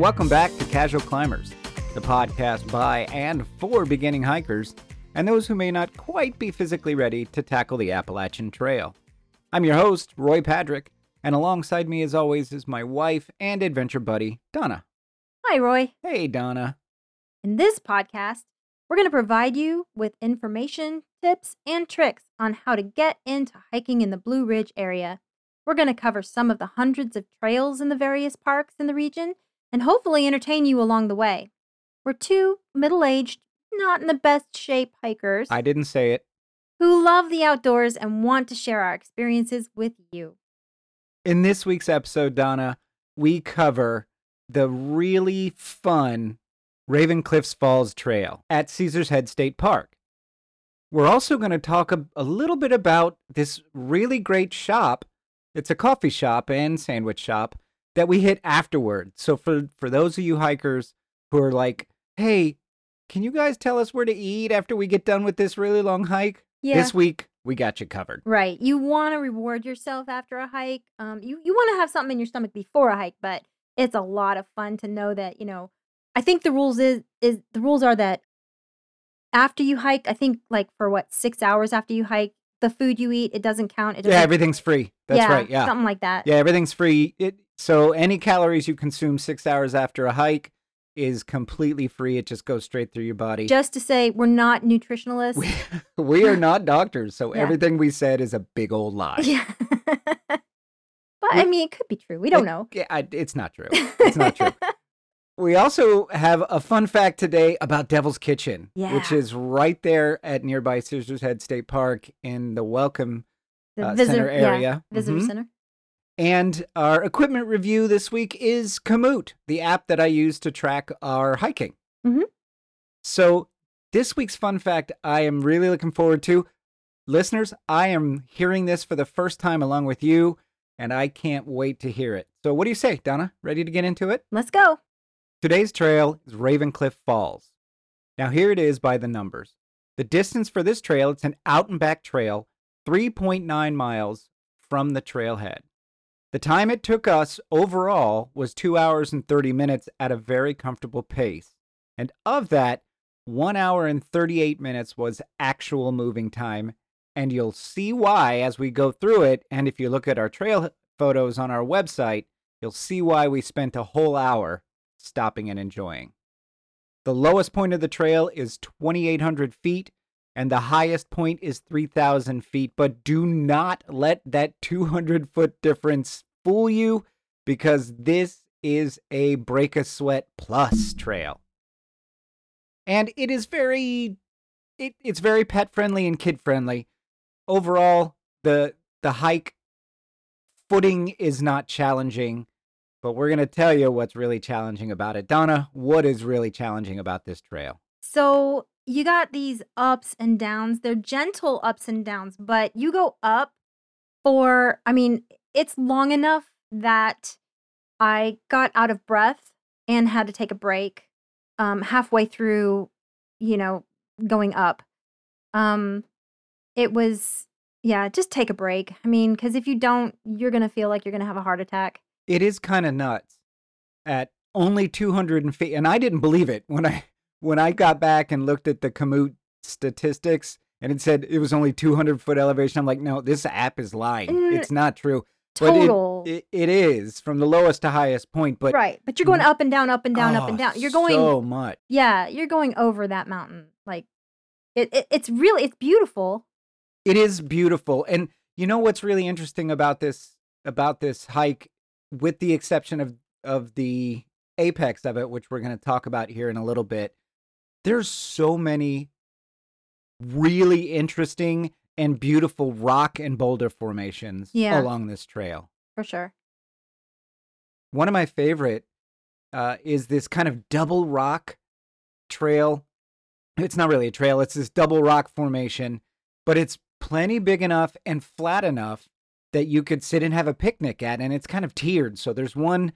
And welcome back to Casual Climbers, the podcast by and for beginning hikers and those who may not quite be physically ready to tackle the Appalachian Trail. I'm your host, Roy Padrick, and alongside me, as always, is my wife and adventure buddy, Donna. Hi, Roy. Hey, Donna. In this podcast, we're going to provide you with information, tips, and tricks on how to get into hiking in the Blue Ridge area. We're going to cover some of the hundreds of trails in the various parks in the region and hopefully entertain you along the way. We're two middle aged, not in the best shape hikers I didn't say it. who love the outdoors and want to share our experiences with you. In this week's episode, Donna, we cover the really fun Raven Cliffs Falls Trail at Caesar's Head State Park. We're also going to talk a, a little bit about this really great shop. It's a coffee shop and sandwich shop that we hit afterward. So for for those of you hikers who are like, "Hey, can you guys tell us where to eat after we get done with this really long hike?" Yeah. This week we got you covered. Right. You want to reward yourself after a hike. Um, you, you want to have something in your stomach before a hike, but it's a lot of fun to know that, you know, I think the rules is is the rules are that after you hike, I think like for what, six hours after you hike, the food you eat, it doesn't count. It Yeah, doesn't, everything's free. That's yeah, right. Yeah. Something like that. Yeah, everything's free. It so any calories you consume six hours after a hike is completely free. It just goes straight through your body. Just to say we're not nutritionalists. we, we are not doctors, so Yeah. everything we said is a big old lie. yeah. but I mean it could be true. We don't It- know. Yeah, I- it's not true. It's not true. We also have a fun fact today about Devil's Kitchen, which is right there at nearby Caesar's Head State Park in the Welcome the uh, visitor Center yeah, area. visitor Mhm. center. And our equipment review this week is Komoot, the app that I use to track our hiking. Mhm. So, this week's fun fact I am really looking forward to. Listeners, I am hearing this for the first time along with you, and I can't wait to hear it. So, what do you say, Donna? Ready to get into it? Let's go. Today's trail is Ravencliff Falls. Now, here it is by the numbers. The distance for this trail, it's an out and back trail, 3.9 miles from the trailhead. The time it took us overall was 2 hours and 30 minutes at a very comfortable pace. And of that, 1 hour and 38 minutes was actual moving time. And you'll see why as we go through it. And if you look at our trail photos on our website, you'll see why we spent a whole hour stopping and enjoying. The lowest point of the trail is 2,800 feet, and the highest point is 3,000 feet. But do not let that 200 foot difference fool you because this is a break a sweat plus trail. And it is very it, it's very pet friendly and kid friendly. Overall, the the hike footing is not challenging, but we're going to tell you what's really challenging about it. Donna, what is really challenging about this trail? So you got these ups and downs. They're gentle ups and downs, but you go up for, I mean, it's long enough that I got out of breath and had to take a break um, halfway through, you know, going up. Um, it was, yeah, just take a break. I mean, because if you don't, you're going to feel like you're going to have a heart attack. It is kind of nuts at only 200 feet. And I didn't believe it when I when I got back and looked at the Komoot statistics and it said it was only 200 foot elevation. I'm like, no, this app is lying. Mm, It's not true. But it- Total. It, it is from the lowest to highest point, but right. But you're going up and down, up and down, up and Oh, down. You're going so much. Yeah, you're going over that mountain. Like it, it it's really it's beautiful. It is beautiful. And you know what's really interesting about this about this hike, with the exception of of the apex of it, which we're going to talk about here in a little bit, there's so many really interesting and beautiful rock and boulder formations Yeah. along this trail. For sure. One of my favorite uh, is this kind of double rock trail. It's not really a trail, it's this double rock formation, but it's plenty big enough and flat enough that you could sit and have a picnic at. And it's kind of tiered. So there's one,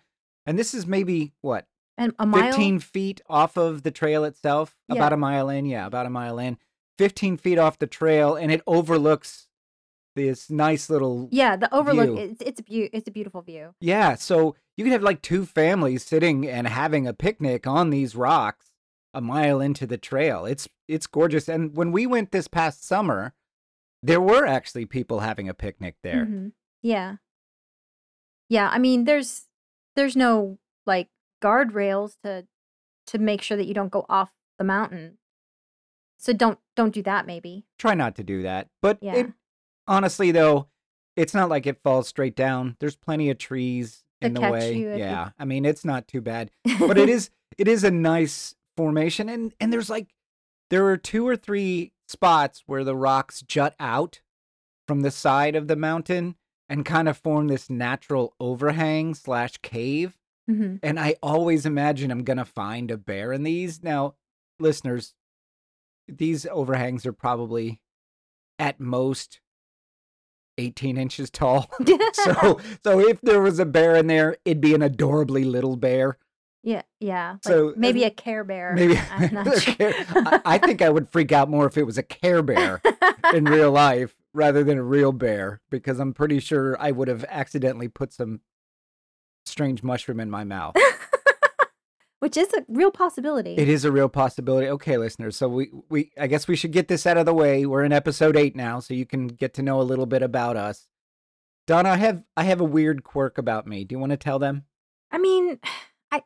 and this is maybe what, And a mile 15 feet off of the trail itself, Yeah. about a mile in. Yeah, about a mile in. 15 feet off the trail, and it overlooks this nice little Yeah, the overlook. View. It's it's a beau- it's a beautiful view. Yeah, so you could have like two families sitting and having a picnic on these rocks a mile into the trail. It's it's gorgeous. And when we went this past summer, there were actually people having a picnic there. Mhm. Yeah. Yeah, I mean, there's there's no like guardrails to to make sure that you don't go off the mountain. So don't don't do that maybe. Try not to do that. But Yeah. it, honestly though, it's not like it falls straight down. There's plenty of trees To in the way. if you- Yeah. I mean, it's not too bad. but it is it is a nice formation and and there's like there are two or three spots where the rocks jut out from the side of the mountain and kind of form this natural overhang slash cave Mhm. and i always imagine i'm gonna find a bear in these now listeners these overhangs are probably at most 18 inches tall so so if there was a bear in there it'd be an adorably little bear yeah, yeah. Like So, maybe a Care Bear. Maybe I'm not sure. Care- I, I think I would freak out more if it was a Care Bear in real life rather than a real bear because I'm pretty sure I would have accidentally put some strange mushroom in my mouth. Which is a real possibility. It is a real possibility. Okay, listeners, so we we I guess we should get this out of the way. We're in episode 8 now, so you can get to know a little bit about us. Donna, I have I have a weird quirk about me. Do you want to tell them? I mean, I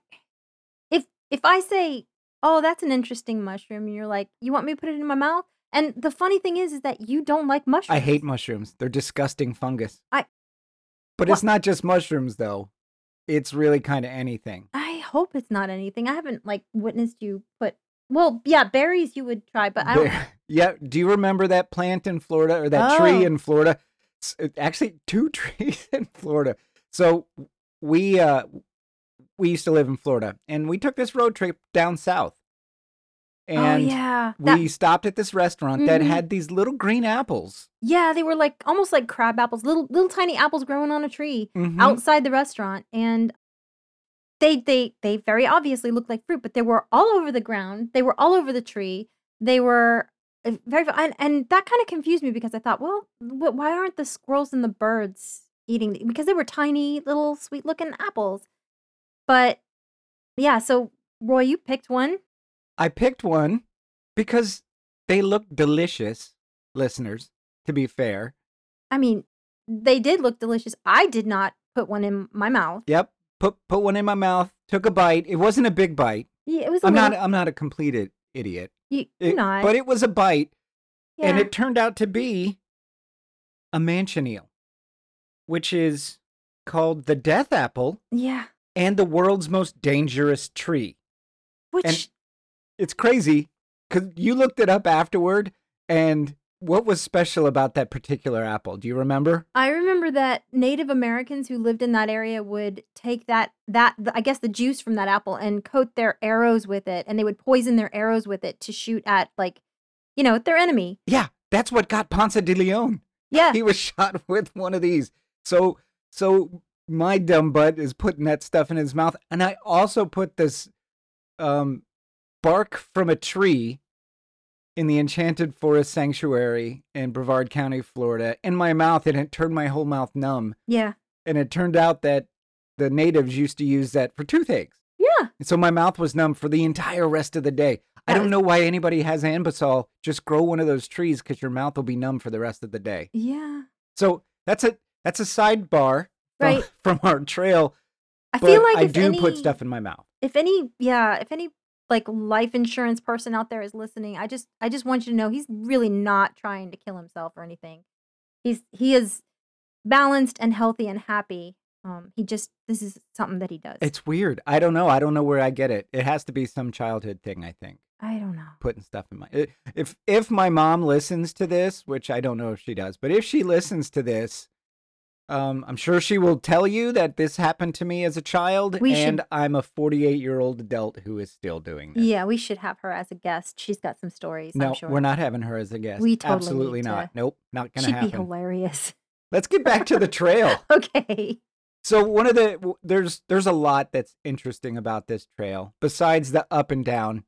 if if I say, "Oh, that's an interesting mushroom," and you're like, "You want me to put it in my mouth?" And the funny thing is, is that you don't like mushrooms. I hate mushrooms. They're disgusting fungus. I- But it's not just mushrooms though. It's really kind of anything. I hope it's not anything. I haven't like witnessed you put. Well, yeah, berries you would try, but I don't. Yeah. Do you remember that plant in Florida or that tree Oh. in Florida? S- Actually, two trees in Florida. So we uh we used to live in Florida, and we took this road trip down south, and oh yeah, we that, stopped at this restaurant that Mhm. had these little green apples yeah, they were like almost like crab apples, little little tiny apples growing on a tree Mhm. outside the restaurant, and they they they very obviously looked like fruit, but they were all over the ground. They were all over the tree. They were uh, very and, and that kind of confused me because I thought, well, wh- why aren't the squirrels and the birds eating? the-" Because they were tiny little sweet looking apples. But yeah, so Roy, you picked one. I picked one because they look delicious, listeners. To be fair, I mean, they did look delicious. I did not put one in my mouth. yep. Put put one in my mouth. Took a bite. It wasn't a big bite. Yeah, it was. A I'm little, not. I'm not a completed idiot. You, you're not. But it was a bite, and it turned out to be a manchineel, which is called the death apple yeah. and the world's most dangerous tree. Which It's crazy because you looked it up afterward, and what was special about that particular apple? Do you remember? I remember that Native Americans who lived in that area would take that that I guess the juice from that apple and coat their arrows with it, and they would poison their arrows with it to shoot at like, you know, their enemy. Yeah, that's what got Ponce de Leon. Yeah. He was shot with one of these. So, so my dumb butt is putting that stuff in his mouth, and I also put this um, bark from a tree in the Enchanted Forest Sanctuary in Brevard County, Florida, in my mouth, and it turned my whole mouth numb. Yeah. And it turned out that the natives used to use that for toothaches. Yeah. And so my mouth was numb for the entire rest of the day. I don't was- know why anybody has Anbesol. Just grow one of those trees because your mouth will be numb for the rest of the day. Yeah. So that's a that's a sidebar from, Right. from our trail. I feel like I do any, put stuff in my mouth. if any yeah, if any like life insurance person out there is listening, I just I just want you to know he's really not trying to kill himself or anything. He's he is balanced and healthy and happy. Um he just this is something that he does. It's weird. I don't know. I don't know where I get it. It has to be some childhood thing. I think I don't know. putting stuff in my. If if my mom listens to this, which I don't know if she does, but if she listens to this, um, I'm sure she will tell you that this happened to me as a child, We should- and I'm a 48 year old adult who is still doing this. Yeah, we should have her as a guest. She's got some stories. No, I'm sure. we're not having her as a guest. We totally Absolutely need not. to- Nope, not gonna She'd happen. be hilarious. Let's get back to the trail. okay. So one of the w- there's there's a lot that's interesting about this trail besides the up and down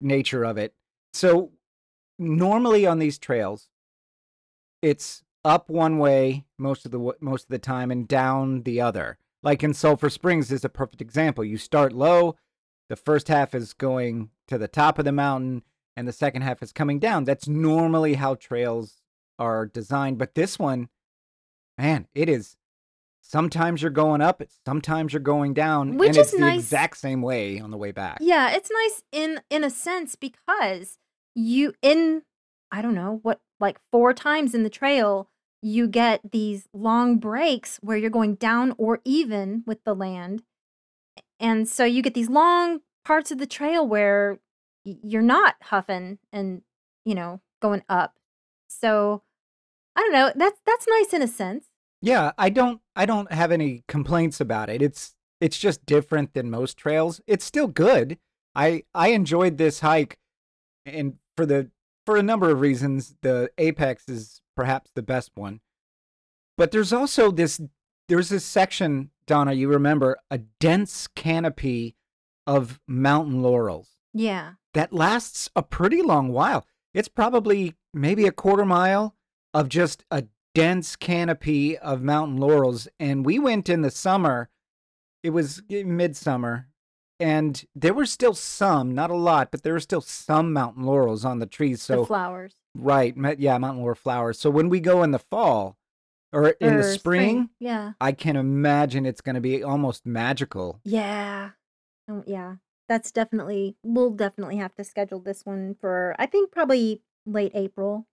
nature of it. So normally on these trails it's up one way most of the most of the time and down the other. Like in Sulphur Springs is a perfect example. You start low, the first half is going to the top of the mountain and the second half is coming down. That's normally how trails are designed, but this one man, it is sometimes you're going up, sometimes you're going down, Which and is it's the nice. exact same way on the way back. Yeah, it's nice in in a sense because you in I don't know what like four times in the trail you get these long breaks where you're going down or even with the land. And so you get these long parts of the trail where you're not huffing and, you know, going up. So I don't know, that's that's nice in a sense. Yeah, I don't I don't have any complaints about it. It's it's just different than most trails. It's still good. I I enjoyed this hike and for the for a number of reasons, the Apex is perhaps the best one. But there's also this there's this section, Donna, you remember, a dense canopy of mountain laurels Yeah. that lasts a pretty long while. It's probably maybe a quarter mile of just a dense canopy of mountain laurels. And we went in the summer, it was eh, midsummer, and there were still some, not a lot, but there were still some mountain laurels on the trees. the So, flowers. right, yeah, mountain laurel flowers. So when we go in the fall or in the Or spring, Yeah. I can imagine it's going to be almost magical. Yeah. Oh, yeah. That's definitely, we'll definitely have to schedule this one for, I think probably late April.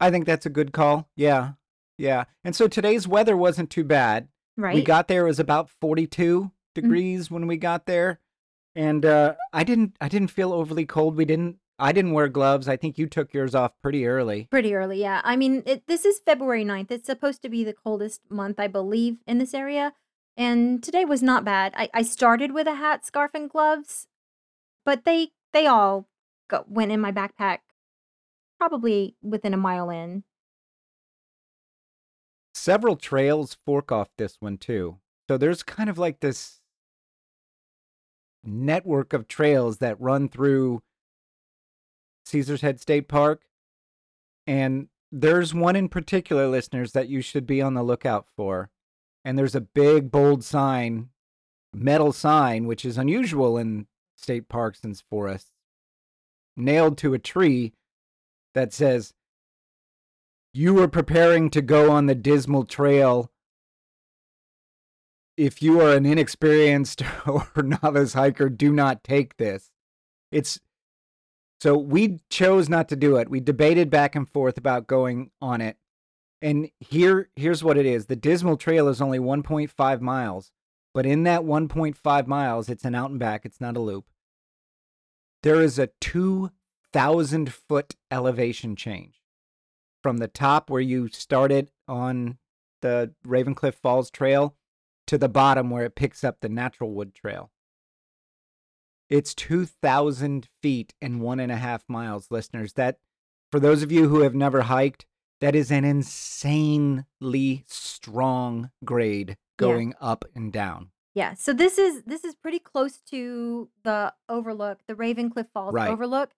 I think that's a good call. Yeah. Yeah. And so today's weather wasn't too bad. Right? We got there it was about 42 mm. degrees when we got there. And uh I didn't I didn't feel overly cold. We didn't I didn't wear gloves. I think you took yours off pretty early. Pretty early, yeah. I mean, it, this is February 9th. It's supposed to be the coldest month, I believe, in this area. And today was not bad. I, I started with a hat, scarf, and gloves, but they they all go, went in my backpack probably within a mile in. Several trails fork off this one too. So there's kind of like this network of trails that run through Caesar's Head State Park. And there's one in particular, listeners, that you should be on the lookout for. And there's a big, bold sign, metal sign, which is unusual in state parks and forests, nailed to a tree that says, You are preparing to go on the dismal trail. If you are an inexperienced or novice hiker, do not take this. It's so we chose not to do it. We debated back and forth about going on it. And here here's what it is. The Dismal Trail is only 1.5 miles, but in that 1.5 miles, it's an out and back, it's not a loop. There is a 2000 foot elevation change from the top where you started on the Ravencliff Falls Trail to the bottom where it picks up the Natural Wood Trail. It's 2,000 feet and one and a half miles, listeners. That, for those of you who have never hiked, that is an insanely strong grade Yeah. going up and down. Yeah. So this is this is pretty close to the overlook, the Ravencliff Falls Right. overlook.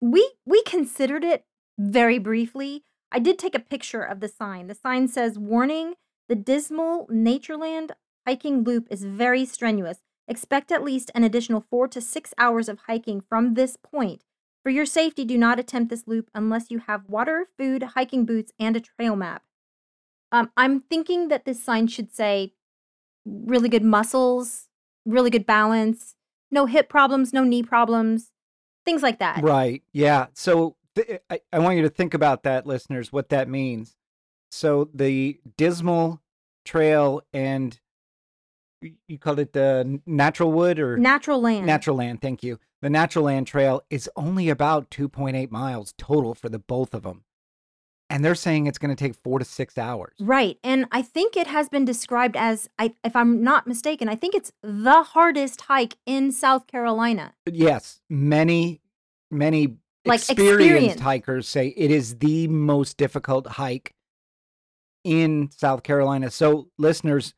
We we considered it very briefly. I did take a picture of the sign. The sign says warning, the dismal Naturaland hiking loop is very strenuous. Expect at least an additional 4 to 6 hours of hiking from this point. For your safety, do not attempt this loop unless you have water, food, hiking boots, and a trail map. Um, I'm thinking that this sign should say really good muscles, really good balance, no hip problems, no knee problems, things like that. Right. Yeah. So th- I, I want you to think about that, listeners, what that means. So the Dismal Trail and you called it the Natural Wood or Natural land. Natural Land. Thank you. The Natural Land Trail is only about 2.8 miles total for the both of them. And they're saying it's going to take four to six hours. Right. And I think it has been described as, I, if I'm not mistaken, I think it's the hardest hike in South Carolina. Uh, yes, many, many Like, experienced experienced. hikers say it is the most difficult hike in South Carolina. So, listeners,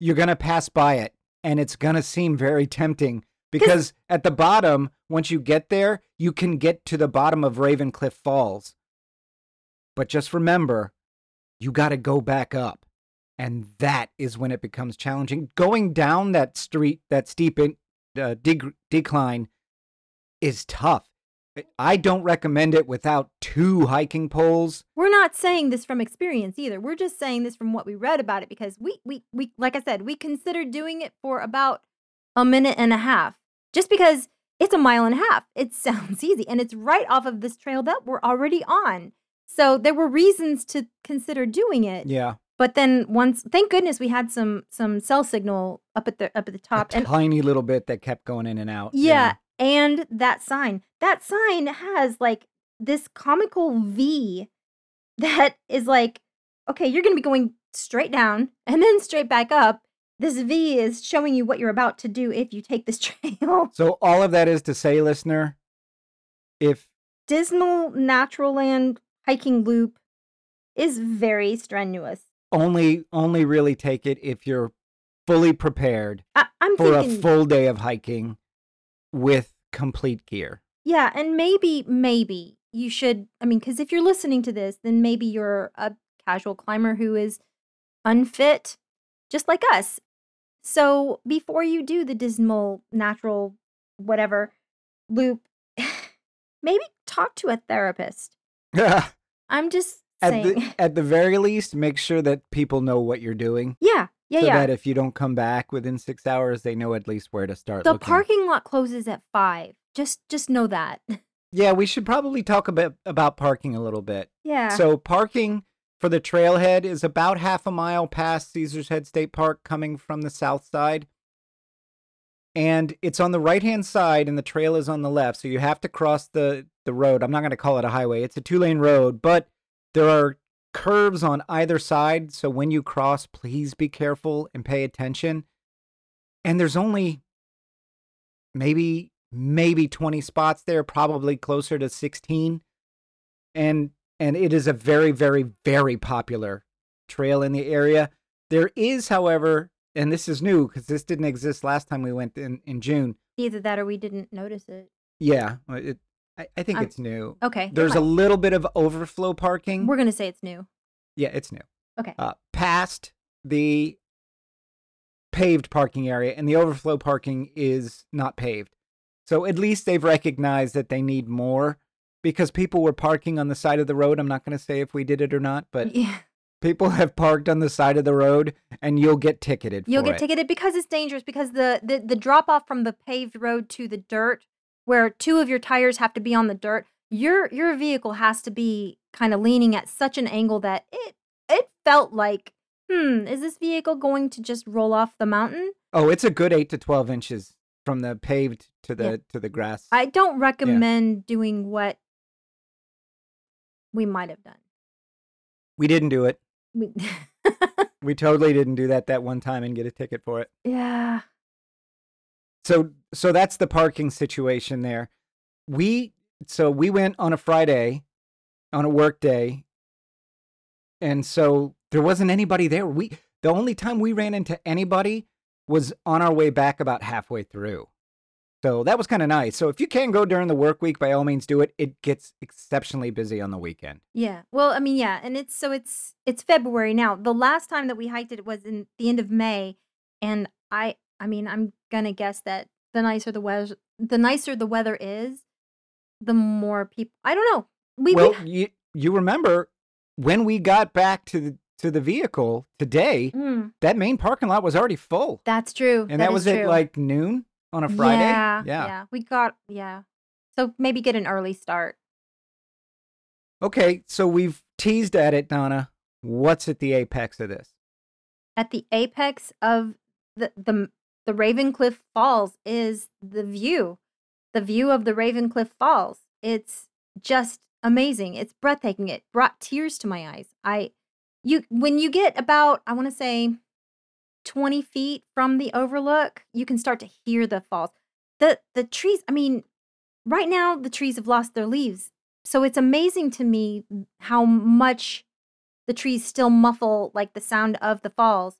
you're going to pass by it and it's going to seem very tempting because at the bottom, once you get there, you can get to the bottom of Ravencliff Falls. But just remember, you got to go back up. And that is when it becomes challenging. Going down that street, that steep in, uh, deg- decline is tough. I don't recommend it without two hiking poles. We're not saying this from experience either. We're just saying this from what we read about it because we we we like I said, we considered doing it for about a minute and a half. Just because it's a mile and a half. It sounds easy and it's right off of this trail that we're already on. So there were reasons to consider doing it. Yeah. But then once thank goodness we had some some cell signal up at the up at the top A and tiny little bit that kept going in and out. yeah, and that sign. That sign has like this comical V that is like, okay, you're going to be going straight down and then straight back up. This V is showing you what you're about to do if you take this trail. So all of that is to say, listener, if Dismal Naturaland hiking loop is very strenuous. only only really take it if you're fully prepared I, I'm for a full day of hiking with complete gear. yeah, and maybe, maybe you should. I mean, because if you're listening to this, then maybe you're a casual climber who is unfit, just like us. So before you do the dismal natural whatever loop, maybe talk to a therapist. at I'm just saying. the at the very least, make sure that people know what you're doing. yeah, yeah, so yeah. that if you don't come back within six hours, they know at least where to start. the looking. parking lot closes at five. Just, just know that. Yeah, we should probably talk a bit about parking a little bit. yeah. So parking for the trailhead is about half a mile past Caesar's Head State Park coming from the south side. And it's on the right hand side and the trail is on the left. So you have to cross the, the road. I'm not going to call it a highway. It's a two lane road, but there are curves on either side. So when you cross, please be careful and pay attention. And there's only maybe maybe 20 spots there, probably closer to 16. And and it is a very very very popular trail in the area. There is, however, and this is new because this didn't exist last time we went in in June. Either that or we didn't notice it. Yeah, it, I, I think Um, it's new. Okay. it There's a might- little bit of overflow parking. We're gonna say it's new. Yeah, it's new. Okay. Uh, past the paved parking area, and the overflow parking is not paved. So at least they've recognized that they need more because people were parking on the side of the road. I'm not going to say if we did it or not, but yeah. people have parked on the side of the road, and you'll get ticketed. You'll for get it. ticketed because it's dangerous because the, the the drop off from the paved road to the dirt where two of your tires have to be on the dirt your your vehicle has to be kind of leaning at such an angle that it it felt like hmm is this vehicle going to just roll off the mountain Oh, it's a good eight to twelve inches from the paved to the Yeah. to the grass. i don't recommend doing what we might have done we didn't do it. we, We totally didn't do that that one time and get a ticket for it. yeah So so that's the parking situation there. We so we went on a Friday on a work day. And so there wasn't anybody there. We the only time we ran into anybody was on our way back about halfway through. So that was kind of nice. So if you can go during the work week, by all means do it. It gets exceptionally busy on the weekend. Yeah. Well, I mean, yeah, and it's so it's it's February now. The last time that we hiked it was in the end of May, and I I mean, I'm gonna guess that the nicer the weather the nicer the weather is, the more people I don't know. We, well, we you you remember when we got back to the to the vehicle today, Mm, that main parking lot was already full. that's true. And that was at like noon on a Friday. Yeah, yeah. yeah. We got yeah. So maybe get an early start. Okay, so we've teased at it, Donna. What's at the apex of this? At the apex of the the the Ravencliff Falls is the view. The view of the Ravencliff Falls. It's just amazing. It's breathtaking. It brought tears to my eyes. I you when you get about I want to say 20 feet from the overlook, you can start to hear the falls. The the trees, I mean, right now the trees have lost their leaves. So it's amazing to me how much the trees still muffle like the sound of the falls.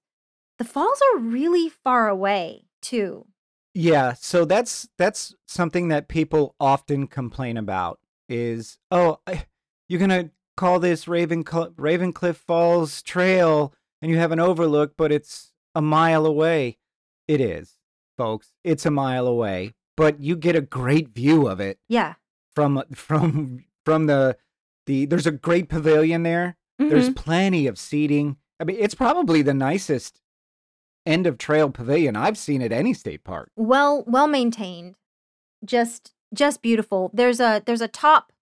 The falls are really far away, too. Yeah, so that's that's something that people often complain about is, oh, I- you're going to call this Raven Ravencliff Falls Trail and you have an overlook, but it's a mile away. It is, folks. It's a mile away, but you get a great view of it Yeah. from from from the the. There's a great pavilion there. There's Mhm. plenty of seating. I mean, it's probably the nicest end of trail pavilion I've seen at any state park. well well maintained. Just just beautiful. There's a there's a top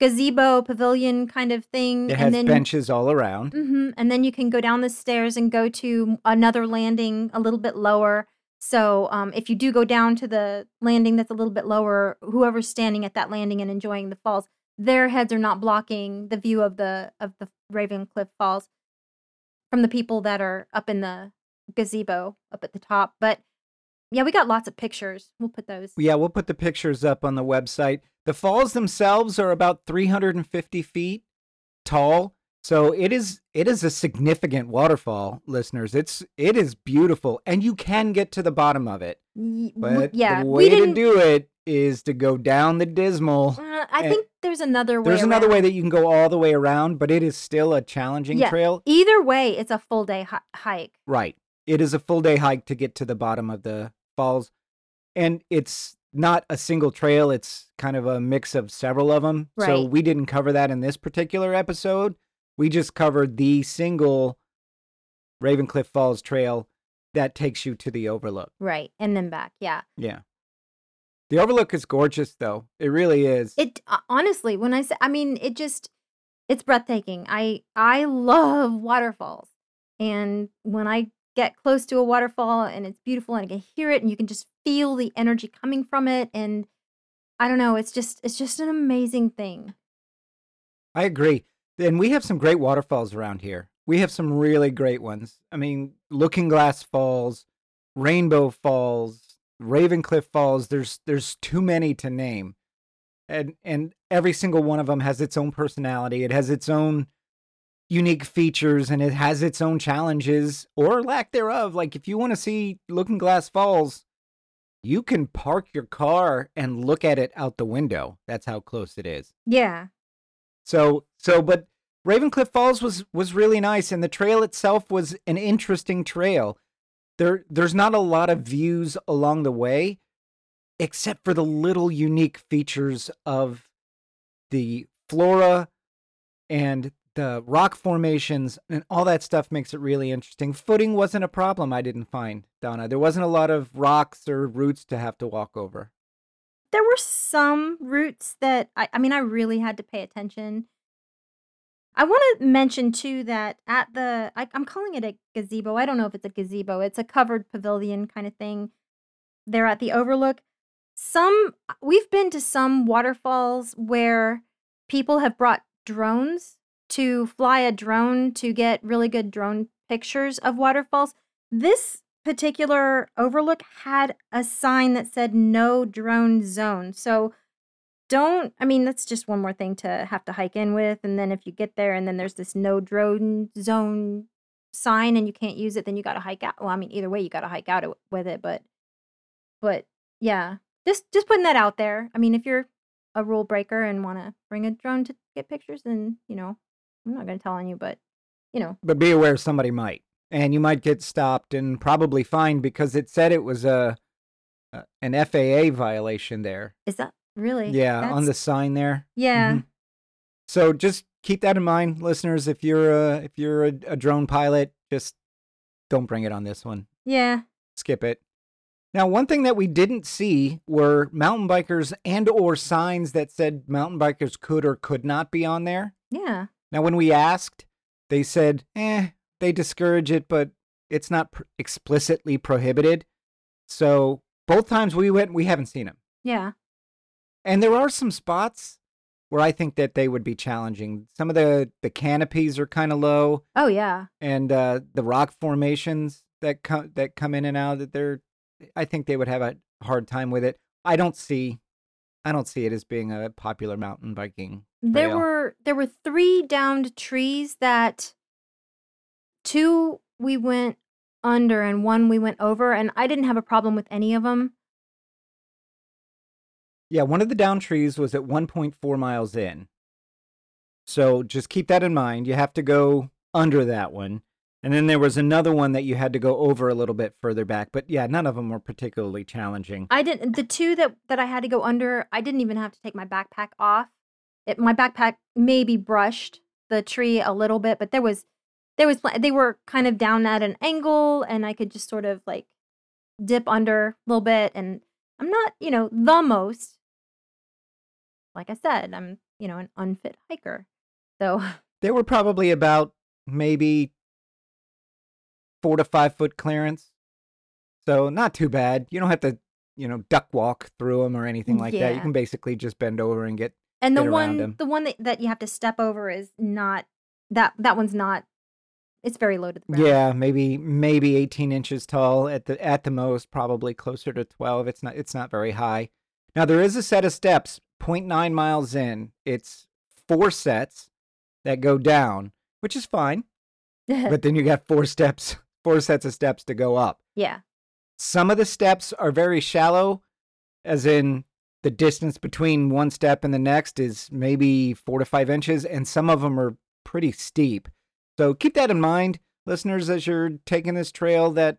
gazebo pavilion kind of thing It and has then benches all around. hmm And then you can go down the stairs and go to another landing a little bit lower. So um, if you do go down to the landing that's a little bit lower, whoever's standing at that landing and enjoying the falls, their heads are not blocking the view of the of the Ravencliff Falls from the people that are up in the gazebo up at the top. But yeah, we got lots of pictures. We'll put those. Yeah, we'll put the pictures up on the website. The falls themselves are about 350 feet tall, so it is it is a significant waterfall, listeners. It's it is beautiful, and you can get to the bottom of it. But yeah, the we way to do it is to go down the dismal. uh, I think there's another way. There's another way that you can go all the way around, but it is still a challenging Yeah. trail. Either way, it's a full day hi- hike. Right. It is a full day hike to get to the bottom of the falls. And it's not a single trail, it's kind of a mix of several of them. So we didn't cover that in this particular episode. We just covered the single Ravencliff Falls trail that takes you to the overlook. Right. And then back. Yeah. Yeah. The overlook is gorgeous though. It really is. It uh, honestly, when I say, I mean, it just, it's breathtaking. I, I love waterfalls. And when I get close to a waterfall and it's beautiful and I can hear it and you can just feel the energy coming from it. And I don't know, it's just, it's just an amazing thing. I agree. And we have some great waterfalls around here. We have some really great ones. I mean, Looking Glass Falls, Rainbow Falls, Ravencliff Falls. There's there's too many to name. And and every single one of them has its own personality. It has its own unique features and it has its own challenges or lack thereof. Like if you want to see Looking Glass Falls, you can park your car and look at it out the window. That's how close it is. Yeah. So so but Ravencliff Falls was was really nice and the trail itself was an interesting trail. There there's not a lot of views along the way except for the little unique features of the flora and the rock formations and all that stuff makes it really interesting. Footing wasn't a problem I didn't find, Donna. There wasn't a lot of rocks or roots to have to walk over. There were some roots that I, I mean, I really had to pay attention. I want to mention too that at the, I, I'm calling it a gazebo. I don't know if it's a gazebo. It's a covered pavilion kind of thing. There at the Overlook. Some we've been to some waterfalls where people have brought drones to fly a drone to get really good drone pictures of waterfalls. This particular overlook had a sign that said no drone zone. So don't I mean that's just one more thing to have to hike in with and then if you get there and then there's this no drone zone sign and you can't use it then you got to hike out. Well, I mean either way you got to hike out with it, but but yeah. Just just putting that out there. I mean if you're a rule breaker and want to bring a drone to get pictures then, you know, I'm not going to tell on you, but you know, But be aware somebody might. And you might get stopped and probably fined because it said it was a, a an FAA violation there. is that really? Yeah, on the sign there. Yeah. Mhm. So just keep that in mind, listeners. If you're a if you're a, a drone pilot, just don't bring it on this one. Yeah. Skip it. Now, one thing that we didn't see were mountain bikers and or signs that said mountain bikers could or could not be on there. Yeah. Now, when we asked, they said, "Eh, they discourage it, but it's not pr- explicitly prohibited." So both times we went, we haven't seen them. Yeah. And there are some spots where I think that they would be challenging. Some of the the canopies are kind of low, Oh yeah. and uh, the rock formations that come that come in and out. That they're, I think they would have a hard time with it. I don't see, I don't see it as being a popular mountain biking. There were there were three downed trees that two we went under and one we went over and I didn't have a problem with any of them. Yeah, one of the down trees was at 1.4 miles in. So just keep that in mind. You have to go under that one. And then there was another one that you had to go over a little bit further back. But yeah, none of them were particularly challenging. I didn't. The two that that I had to go under, I didn't even have to take my backpack off. It, my backpack maybe brushed the tree a little bit, but there was there was they were kind of down at an angle, and I could just sort of like dip under a little bit. And I'm not, you know, the most. Like I said, I'm you know an unfit hiker, so They were probably about maybe four to five foot clearance. So not too bad. You don't have to, you know, duck walk through them or anything mm, like that. You can basically just bend over and get. And the get one the one that, that you have to step over is not that that one's not it's very low to the ground. Yeah, maybe maybe 18 inches tall at the at the most, probably closer to 12. It's not it's not very high. Now there is a set of steps 0.9 miles in. It's four sets that go down, which is fine. But then you got four steps, four sets of steps to go up. yeah. Some of the steps are very shallow, as in the distance between one step and the next is maybe four to five inches, and some of them are pretty steep. So keep that in mind, listeners, as you're taking this trail, that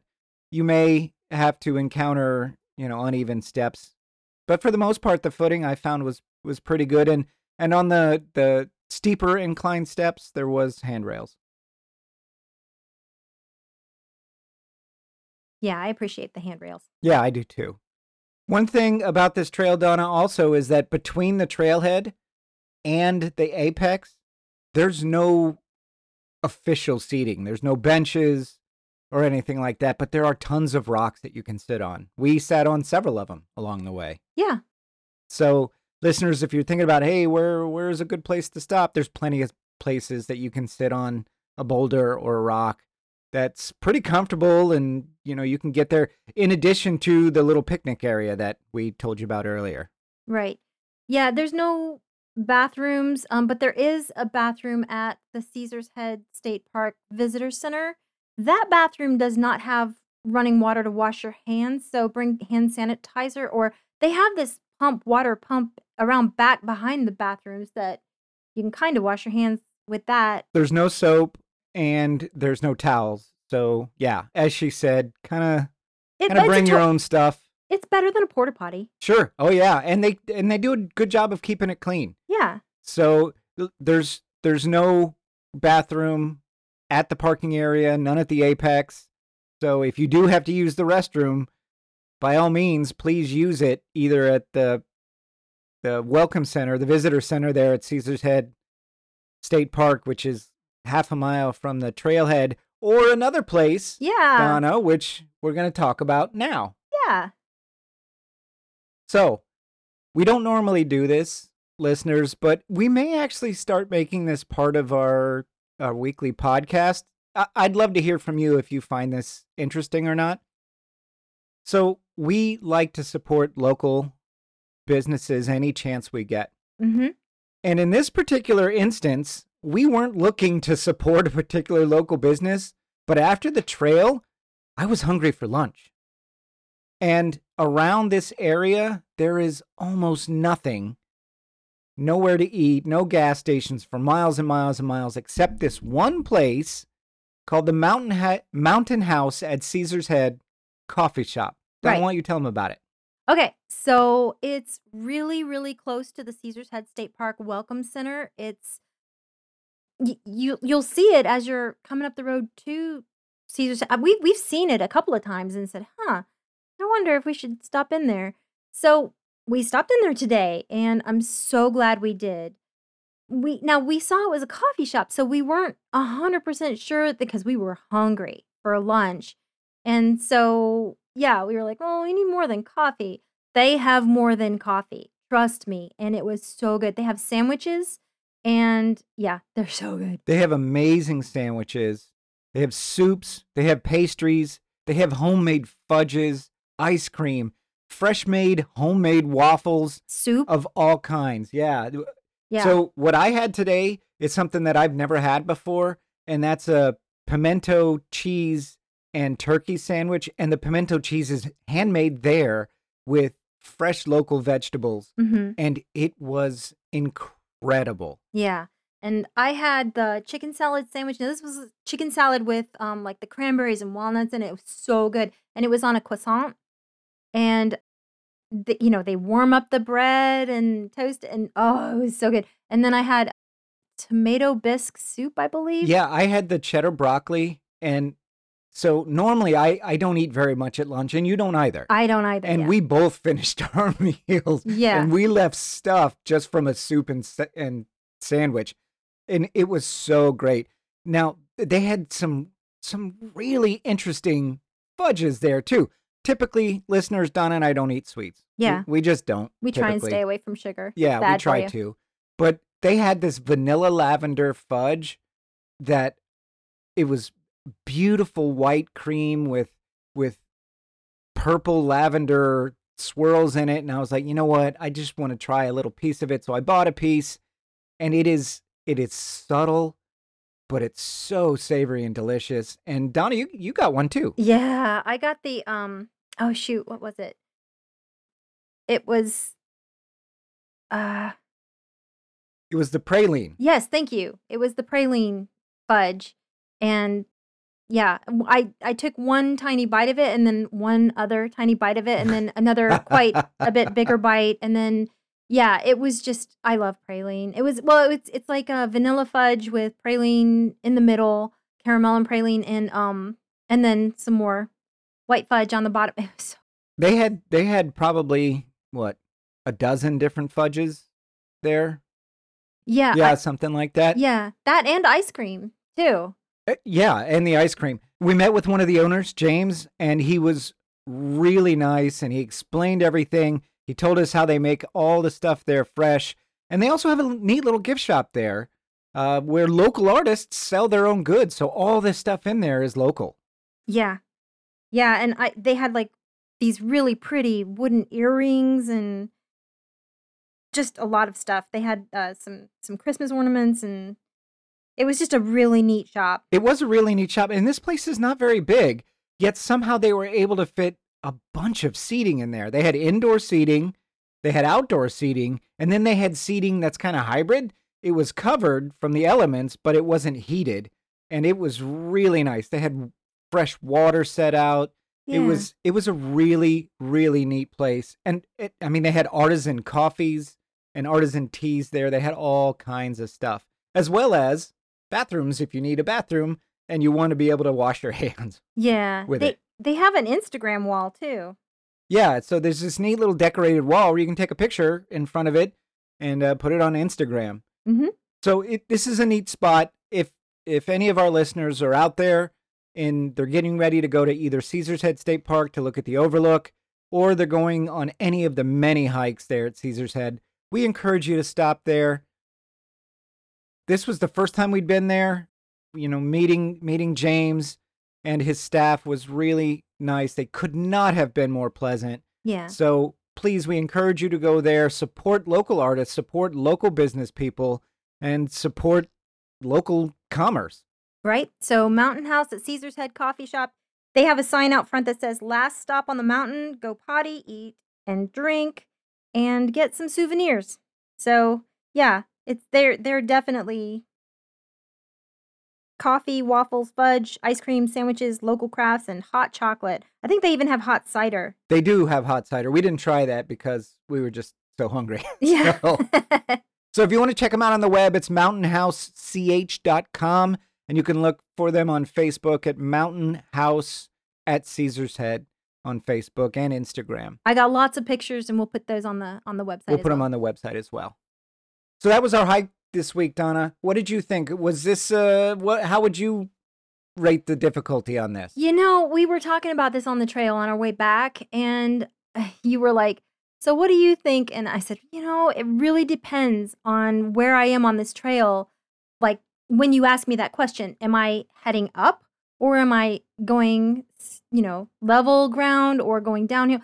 you may have to encounter, you know, uneven steps. But for the most part, the footing I found was was pretty good, and and on the the steeper inclined steps, there was handrails. Yeah, I appreciate the handrails. Yeah, I do too. One thing about this trail, Donna, also is that between the trailhead and the apex, there's no official seating. There's no benches or anything like that, but there are tons of rocks that you can sit on. We sat on several of them along the way. Yeah. So, listeners, if you're thinking about, hey, where where's a good place to stop? There's plenty of places that you can sit on a boulder or a rock that's pretty comfortable and you know you can get there in addition to the little picnic area that we told you about earlier. Right. Yeah, there's no bathrooms, um, but there is a bathroom at the Caesar's Head State Park Visitor Center. That bathroom does not have running water to wash your hands, so bring hand sanitizer or they have this pump water pump around back behind the bathrooms that you can kind of wash your hands with that. There's no soap and there's no towels. So, yeah, as she said, kind of kind of bring your own stuff. it's better than a porta potty. Sure. Oh yeah, and they and they do a good job of keeping it clean. Yeah. So there's there's no bathroom at the parking area, none at the apex. So if you do have to use the restroom, by all means, please use it either at the the welcome center, the visitor center there at Caesar's Head State Park, which is half a mile from the trailhead, or another place, Yeah. Donna, which we're going to talk about now. Yeah. So, we don't normally do this, listeners, but we may actually start making this part of our, our weekly podcast. I- I'd love to hear from you if you find this interesting or not. So, we like to support local businesses any chance we get. Mhm. And in this particular instance, we weren't looking to support a particular local business, but after the trail, I was hungry for lunch. And around this area, there is almost nothing, nowhere to eat, no gas stations for miles and miles and miles, except this one place called the Mountain, ha- Mountain House at Caesar's Head Coffee Shop. Right. Why don't want you to tell them about it? Okay, so it's really, really close to the Caesar's Head State Park Welcome Center. It's you you'll see it as you're coming up the road to Caesar's. uh, We we've seen it a couple of times and said, "Huh, I wonder if we should stop in there." So we stopped in there today, and I'm so glad we did. We now we saw it was a coffee shop, so we weren't hundred percent sure because we were hungry for lunch, and so yeah, we were like, "Oh, we need more than coffee." They have more than coffee, trust me, and it was so good. They have sandwiches, and yeah, they're so good. They have amazing sandwiches. They have soups. They have pastries. They have homemade fudges, ice cream, fresh made homemade waffles Soup, of all kinds. Yeah. yeah, So, what I had today is something that I've never had before, and that's a pimento cheese and turkey sandwich. And the pimento cheese is handmade there with fresh local vegetables, hmm and it was incredible. Yeah. and I had the chicken salad sandwich. Now this was chicken salad with um like the cranberries and walnuts, and it was so good. And it was on a croissant, and the, you know they warm up the bread and toast, and oh, it was so good. And then I had tomato bisque soup, I believe. Yeah, I had the cheddar broccoli, and so normally I I don't eat very much at lunch, and you don't either. I don't either. and yeah. we both finished our meals, yeah. and we left stuff just from a soup and and sandwich, and it was so great. Now they had some some really interesting fudges there too. Typically, listeners, Donna and I don't eat sweets. Yeah. we, just don't. we try and stay away from sugar. Yeah, we bad for try to. But they had this vanilla lavender fudge that it was beautiful white cream with with purple lavender swirls in it and I was like, "You know what? I just want to try a little piece of it." So I bought a piece and it is it is subtle but it's so savory and delicious. And Donna, you you got one too. Yeah, I got the um oh shoot, what was it? It was uh It was the praline. yes, thank you. It was the praline fudge and yeah, i i took one tiny bite of it and then one other tiny bite of it and then another quite a bit bigger bite and then yeah, it was just I love praline. It was well, it's it's like a vanilla fudge with praline in the middle, caramel and praline and um and then some more white fudge on the bottom. So They had they had probably what a dozen different fudges there. yeah, yeah, I- something like that. yeah, that and ice cream too. Uh, yeah, and the ice cream. We met with one of the owners, James, and he was really nice and he explained everything. He told us how they make all the stuff there fresh. And they also have a neat little gift shop there uh, where local artists sell their own goods. So all this stuff in there is local. Yeah, yeah, and I they had like these really pretty wooden earrings and just a lot of stuff. They had uh, some some Christmas ornaments and it was just a really neat shop. It was a really neat shop. And this place is not very big, yet somehow they were able to fit a bunch of seating in there. They had indoor seating, they had outdoor seating, and then they had seating that's kind of hybrid. It was covered from the elements, but it wasn't heated. And it was really nice. They had fresh water set out. It was it was a really really neat place. And it, I mean they had artisan coffees and artisan teas there. They had all kinds of stuff. As well as bathrooms if you need a bathroom and you want to be able to wash your hands. Yeah, with they it. they have an Instagram wall too. Yeah, so there's this neat little decorated wall where you can take a picture in front of it and uh, put it on Instagram. Mhm. So it, this is a neat spot. If if any of our listeners are out there and they're getting ready to go to either Caesar's Head State Park to look at the overlook, or they're going on any of the many hikes there at Caesar's Head, we encourage you to stop there. This was the first time we'd been there. You know, meeting meeting James and his staff was really nice. They could not have been more pleasant. Yeah, So please, we encourage you to go there, support local artists, support local business people, and support local commerce. right. So Mountain House at Caesar's Head Coffee Shop. They have a sign out front that says "Last stop on the mountain. Go potty, eat, and drink, and get some souvenirs." So yeah, it's they're they're definitely coffee, waffles, fudge, ice cream, sandwiches, local crafts, and hot chocolate. I think they even have hot cider. They do have hot cider. We didn't try that because we were just so hungry. Yeah. So, so if you want to check them out on the web, it's mountainhousech.com. And you can look for them on Facebook at Mountain House at Caesar's Head on Facebook and Instagram. I got lots of pictures, and we'll put those on the on the website. We'll put them on the website as well. So that was our hike this week, Donna. What did you think? Was this uh what how would you rate the difficulty on this? You know, we were talking about this on the trail on our way back, and uh, you were like, So, what do you think? And I said, You know, it really depends on where I am on this trail. Like, when you ask me that question, am I heading up or am I going, you know, level ground or going downhill?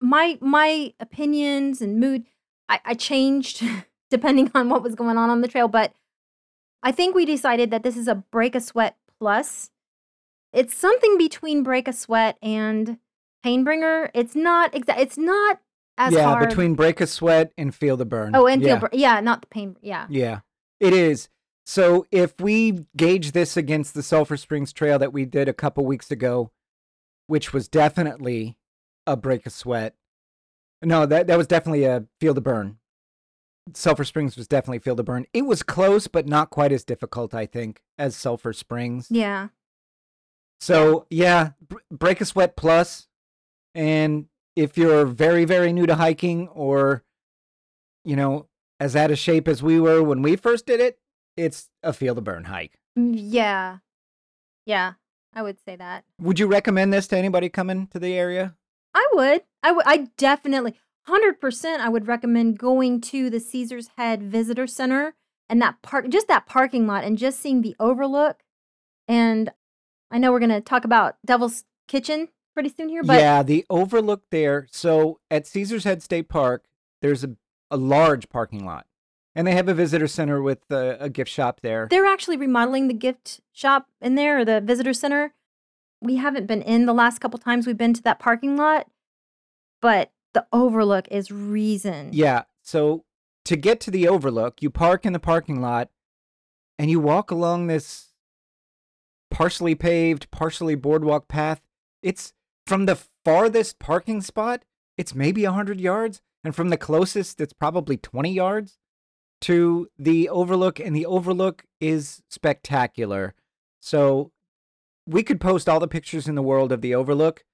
My my opinions and mood, I, I changed depending on what was going on on the trail, but I think we decided that this is a break a sweat plus. It's something between break a sweat and painbringer. It's not exact. It's not as yeah, hard. between break a sweat and feel the burn. oh, and yeah. feel yeah, not the pain. Yeah, Yeah. It is. So if we gauge this against the Sulphur Springs Trail that we did a couple weeks ago, which was definitely a break a sweat. No, that that was definitely a feel the burn. Sulphur Springs was definitely feel the burn. It was close, but not quite as difficult, I think, as Sulphur Springs. Yeah. So yeah, br- break a sweat plus, and if you're very very new to hiking or, you know, as out of shape as we were when we first did it, it's a feel the burn hike. Mm, Yeah. Yeah. I would say that. Would you recommend this to anybody coming to the area? I would. I would. I definitely, hundred percent. I would recommend going to the Caesar's Head Visitor Center and that park, just that parking lot, and just seeing the overlook. And I know we're gonna talk about Devil's Kitchen pretty soon here, but yeah, the overlook there. So at Caesar's Head State Park, there's a, a large parking lot, and they have a visitor center with a, a gift shop there. they're actually remodeling the gift shop in there or the visitor center. We haven't been in the last couple times we've been to that parking lot, but the overlook is reason. Yeah. So to get to the overlook, you park in the parking lot and you walk along this partially paved, partially boardwalk path. It's from the farthest parking spot, it's maybe 100 yards. And from the closest, it's probably 20 yards to the overlook. And the overlook is spectacular. So we could post all the pictures in the world of the overlook.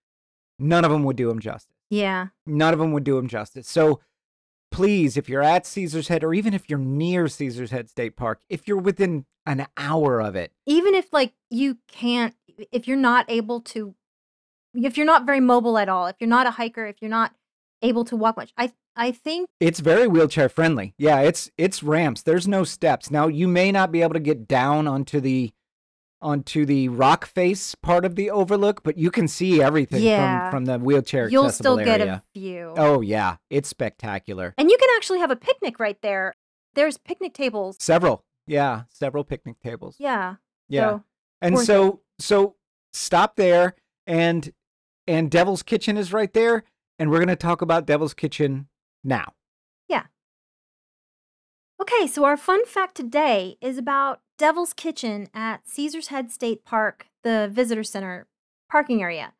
None of them would do him justice Yeah. none of them would do him justice. So please, if you're at Caesar's Head or even if you're near Caesar's Head State Park, if you're within an hour of it, even if like you can't if you're not able to if you're not very mobile at all if you're not a hiker if you're not able to walk much i i think it's very wheelchair friendly. Yeah, it's it's ramps. There's no steps. Now you may not be able to get down onto the onto the rock face part of the overlook, but you can see everything Yeah. from from the wheelchair you'll accessible still get area. a view Oh yeah, it's spectacular. and you can actually have a picnic right there there's picnic tables Several. Yeah, several picnic tables. yeah Yeah. so, And Worth it. so so stop there and and Devil's Kitchen is right there and we're going to talk about Devil's Kitchen now. Okay so our fun fact today is about devil's kitchen at caesar's head state park the visitor center parking area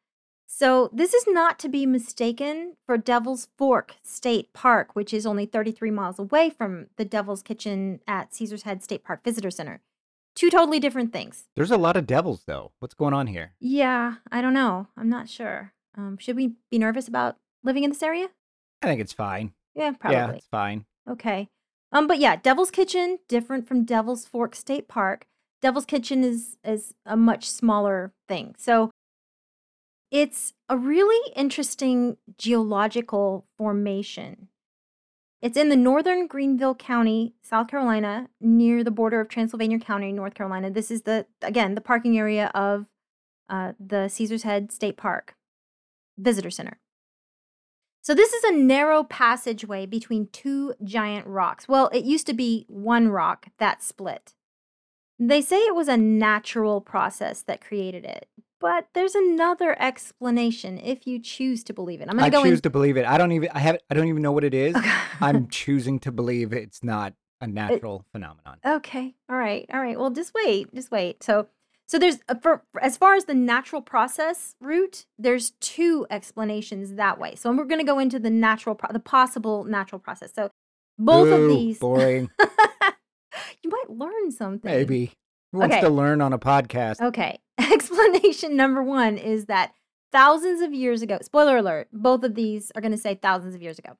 So, this is not to be mistaken for Devil's Fork State Park, which is only 33 miles away from the Devil's Kitchen at Caesar's Head State Park Visitor Center. Two totally different things. There's a lot of devils though. What's going on here? Yeah, I don't know. I'm not sure. Um, should we be nervous about living in this area? I think it's fine. Yeah, probably. Yeah, it's fine. Okay. Um, but yeah, Devil's Kitchen different from Devil's Fork State Park. Devil's Kitchen is is a much smaller thing. So it's a really interesting geological formation. It's in the northern Greenville County, South Carolina, near the border of Transylvania County, North Carolina. This is the again the parking area of uh, the Caesar's Head State Park Visitor Center. So this is a narrow passageway between two giant rocks. Well, it used to be one rock that split. They say it was a natural process that created it, but there's another explanation if you choose to believe it. I'm going to go choose in. to believe it. I don't even I have I don't even know what it is. Okay. I'm choosing to believe it's not a natural phenomenon. Okay. All right. All right. Well, just wait. Just wait. So, so there's uh, for as far as the natural process route, there's two explanations that way. So we're going to go into the natural, pro- the possible natural process. So both of these, boring. you might learn something. Maybe. Who wants Okay. to learn on a podcast? Okay. Explanation number one is that thousands of years ago, spoiler alert, both of these are going to say thousands of years ago.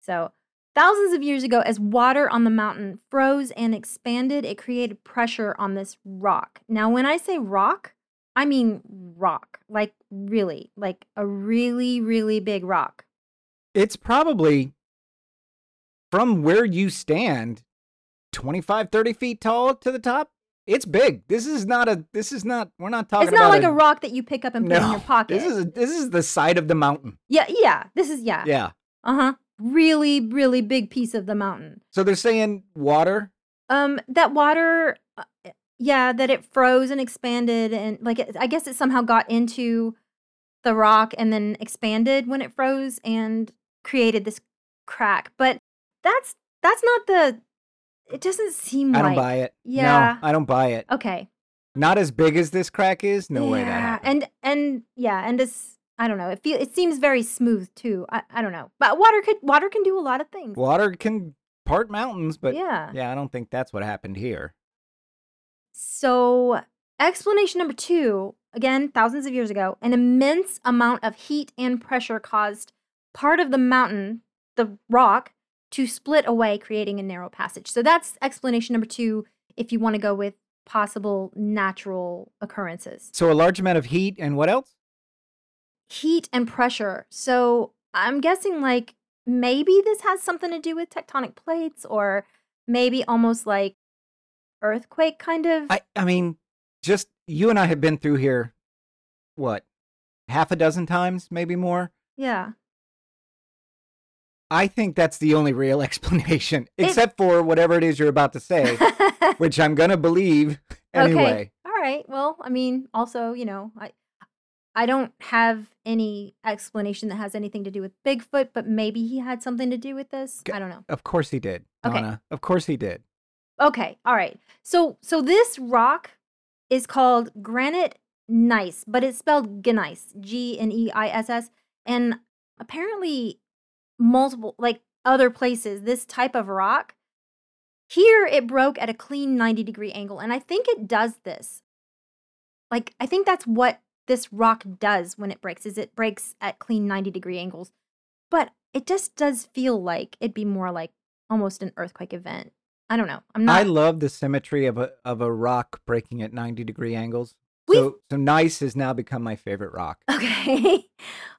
So, thousands of years ago, as water on the mountain froze and expanded, it created pressure on this rock. Now, when I say rock, I mean rock, like really, like a really, really big rock. It's probably from where you stand 25 30 feet tall to the top. It's big. This is not a this is not we're not talking It's not like a, rock that you pick up and put in your pocket. This is a, this is the side of the mountain. yeah, yeah. This is yeah. Yeah. Uh huh. Really, really big piece of the mountain. So they're saying water. Um, that water, uh, yeah, that it froze and expanded, and like it, I guess it somehow got into the rock and then expanded when it froze and created this crack. But that's that's not the it doesn't seem like I like don't buy it. Yeah. No, I don't buy it. Okay. Not as big as this crack is. No way that Yeah, happened. And and yeah, and it's I don't know. It feel it seems very smooth too. I, I don't know. But water could water can do a lot of things. Water can part mountains, but yeah. yeah, I don't think that's what happened here. So, explanation number two again, thousands of years ago, an immense amount of heat and pressure caused part of the mountain, the rock, to split away, creating a narrow passage. So, that's explanation number two if you want to go with possible natural occurrences. So a large amount of heat and what else? Heat and pressure. So, I'm guessing like maybe this has something to do with tectonic plates or maybe almost like earthquake kind of. I I mean, just you and I have been through here what? Half a dozen times, maybe more. yeah. I think that's the only real explanation, It- except for whatever it is you're about to say, which I'm going to believe anyway. Okay. All right. Well, I mean, also, you know, I I don't have any explanation that has anything to do with Bigfoot, but maybe he had something to do with this. I don't know. Of course he did. Okay. Donna. Of course he did. Okay. All right. So so this rock is called granite gneiss, but it's spelled gneiss, G N E I S S, and apparently multiple like other places this type of rock here it broke at a clean 90 degree angle and i think it does this like i think that's what this rock does when it breaks is it breaks at clean 90 degree angles. But it just does feel like it'd be more like almost an earthquake event. I don't know. I'm not I love the symmetry of a of a rock breaking at 90 degree angles. So so gneiss has now become my favorite rock. okay.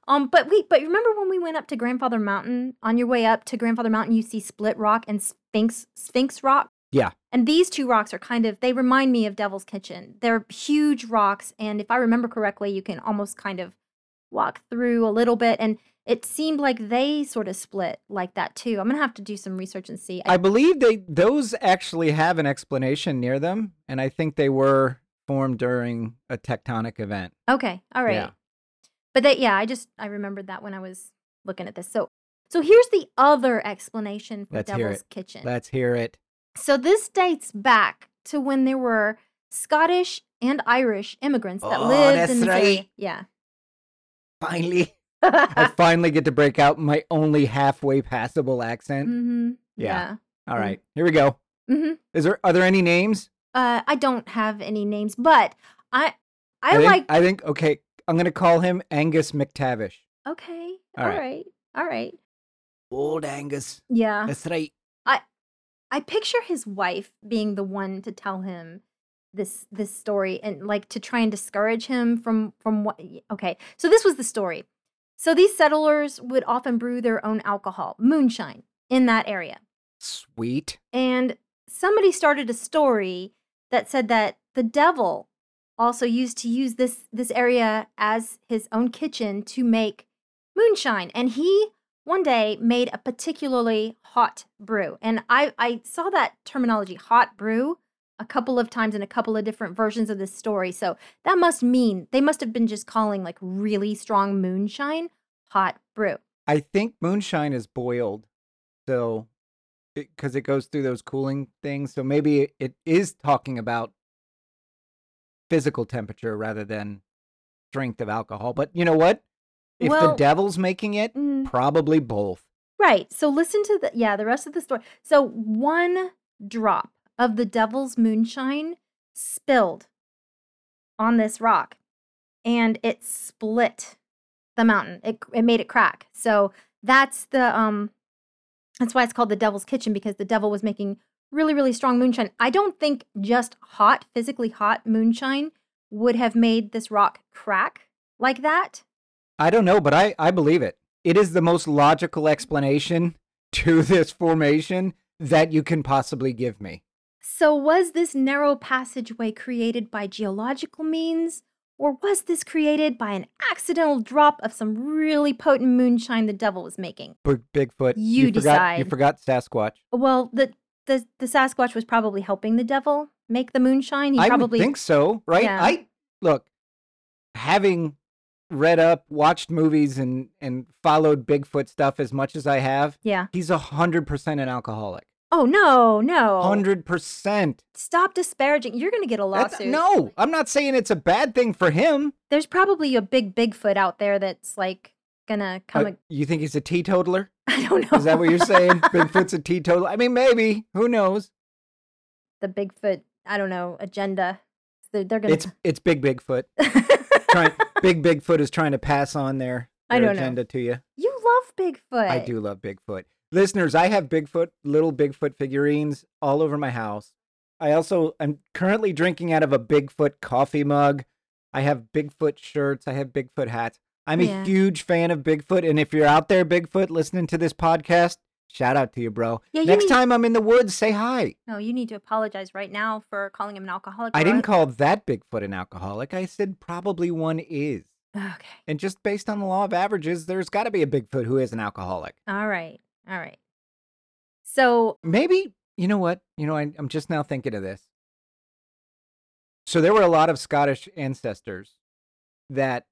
Um but wait but remember when we went up to grandfather mountain? On your way up to grandfather mountain you see split rock and sphinx sphinx rock Yeah. and these two rocks are kind of they remind me of devil's kitchen they're huge rocks and if i remember correctly you can almost kind of walk through a little bit and it seemed like they sort of split like that too i'm gonna have to do some research and see I believe they those actually have an explanation near them, and I think they were formed during a tectonic event. Okay, all right. Yeah. But that yeah, I just I remembered that when I was looking at this. So so here's the other explanation for Let's hear Devil's it. Kitchen. Let's hear it. So this dates back to when there were Scottish and Irish immigrants that Oh, lived in area. right. Yeah. Finally, I finally get to break out my only halfway passable accent. mm-hmm. Yeah. Yeah. All Mm. right, here we go. hmm Is there are there any names? Uh, I don't have any names, but I I, think, like I think okay. I'm gonna call him Angus McTavish. okay. All all right. right. All right. Old Angus. Yeah. That's right. I picture his wife being the one to tell him this this story and like to try and discourage him from from what okay. So this was the story. So these settlers would often brew their own alcohol, moonshine, in that area. Sweet. And somebody started a story that said that the devil also used to use this this area as his own kitchen to make moonshine and he one day made a particularly hot brew and i i saw that terminology hot brew a couple of times in a couple of different versions of this story so that must mean they must have been just calling like really strong moonshine hot brew I think moonshine is boiled, so because it, goes through those cooling things. So maybe it, it is talking about physical temperature rather than strength of alcohol. But you know what? If the devil's making it, Mm, probably both. Right. So listen to the yeah, the rest of the story. So one drop of the devil's moonshine spilled on this rock and it split the mountain. It it made it crack. So that's the um that's why it's called the devil's kitchen because the devil was making really really strong moonshine. I don't think just hot, physically hot moonshine would have made this rock crack like that. I don't know, but I, I believe it. It is the most logical explanation to this formation that you can possibly give me. So, was this narrow passageway created by geological means, or was this created by an accidental drop of some really potent moonshine the devil was making? Big, Bigfoot. You forgot, You decide. forgot Sasquatch. Well, the the, the Sasquatch was probably helping the devil make the moonshine. He I probably think so, right? Yeah. I look, having read up, watched movies, and and followed Bigfoot stuff as much as I have, yeah. he's a hundred percent an alcoholic. Oh no, no. Hundred percent. Stop disparaging. You're gonna get a lawsuit. No, I'm not saying it's a bad thing for him. There's probably a big Bigfoot out there that's like gonna come. Uh, ag- you think he's a teetotaler? I don't know. Is that what you're saying? Bigfoot's a teetotaler? I mean, maybe. Who knows? the Bigfoot? I don't know agenda. They're, they're gonna. It's it's big Bigfoot. Trying, big Bigfoot is trying to pass on their, I don't know. agenda to you. you love Bigfoot. I do love Bigfoot. Listeners, I have Bigfoot, little Bigfoot figurines all over my house. I also am currently drinking out of a Bigfoot coffee mug. I have Bigfoot shirts. I have Bigfoot hats. I'm a huge fan of Bigfoot. And if you're out there, Bigfoot, listening to this podcast, shout out to you, bro. Yeah, you Next need- time I'm in the woods, say hi. No, you need to apologize right now for calling him an alcoholic. I didn't call that Bigfoot an alcoholic. I said probably one is. Okay. And just based on the law of averages, there's got to be a Bigfoot who is an alcoholic. All right. All right. So Maybe, you know what? You know, I, I'm just now thinking of this. So there were a lot of Scottish ancestors that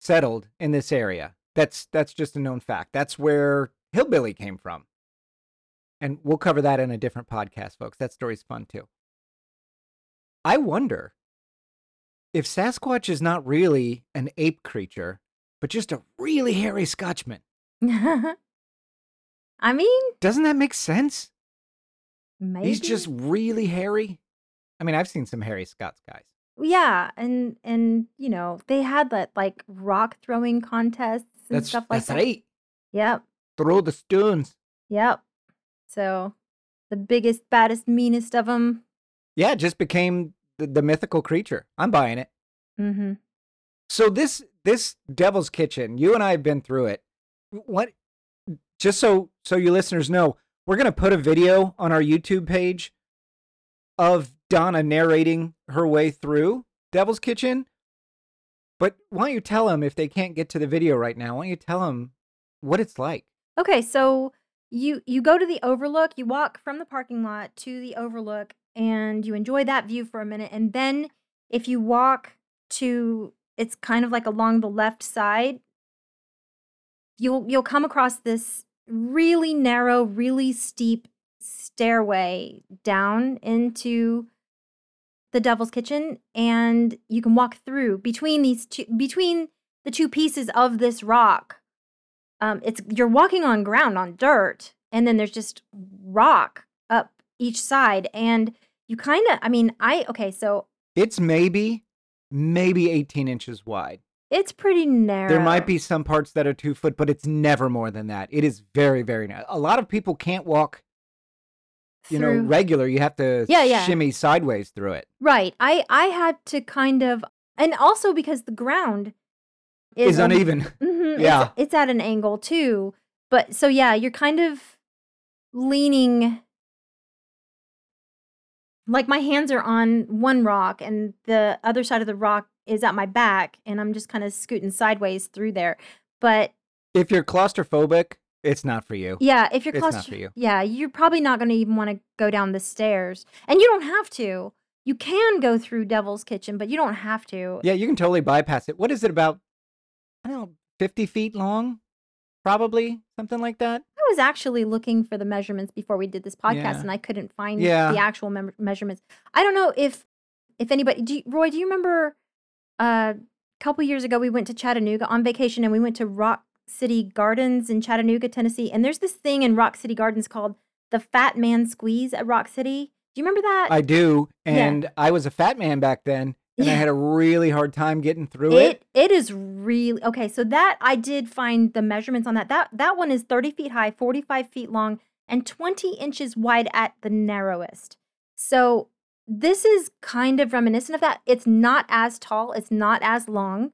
settled in this area. That's that's just a known fact. That's where hillbilly came from. And we'll cover that in a different podcast, folks. That story's fun too. I wonder if Sasquatch is not really an ape creature, but just a really hairy Scotchman. I mean, Doesn't that make sense? maybe He's just really hairy. I mean, I've seen some hairy Scots guys. yeah, and and you know they had that like rock throwing contests and That's stuff like that's that. right. Yep, Throw the stones. yep. So the biggest, baddest, meanest of them. Yeah, just became the, the mythical creature. I'm buying it. Mm-hmm. So this this Devil's Kitchen, you and I have been through it. What? Just so so you listeners know, we're gonna put a video on our YouTube page of Donna narrating her way through Devil's Kitchen. But why don't you tell them if they can't get to the video right now? Why don't you tell them what it's like? Okay, so you you go to the overlook, you walk from the parking lot to the overlook and you enjoy that view for a minute and then if you walk to it's kind of like along the left side you'll you'll come across this really narrow, really steep stairway down into the Devil's Kitchen and you can walk through between these two between the two pieces of this rock um, it's you're walking on ground on dirt and then there's just rock up each side and you kind of i mean i okay so It's maybe, maybe 18 inches wide. it's pretty narrow There might be some parts that are two foot, but it's never more than that. It is very, very narrow. A lot of people can't walk, you know, regular. You have to Yeah, yeah. shimmy sideways through it. right i i had to kind of and also because the ground Is, is, un- uneven. Mhm, Yeah. it's, at an angle too but so yeah you're kind of leaning like my hands are on one rock and the other side of the rock is at my back and i'm just kind of scooting sideways through there but If you're claustrophobic, it's not for you. yeah if you're It's not claustro- for you. yeah you're probably not going to even want to go down the stairs and you don't have to you can go through devil's kitchen but you don't have to Yeah, you can totally bypass it. What is it about? I don't know, 50 feet long? Probably something like that. I was actually looking for the measurements before we did this podcast, Yeah. and I couldn't find Yeah. the actual mem- measurements. I don't know if if anybody, do you, Roy, do you remember uh, a couple years ago we went to Chattanooga on vacation, and we went to Rock City Gardens in Chattanooga, Tennessee, and there's this thing in Rock City Gardens called the Fat Man Squeeze at Rock City. Do you remember that? I do. Yeah. And I was a fat man back then, and I had a really hard time getting through it. it it is really okay. So that I did find the measurements on that. That that one is 30 feet high, 45 feet long, and 20 inches wide at the narrowest. So this is kind of reminiscent of that. It's not as tall, it's not as long.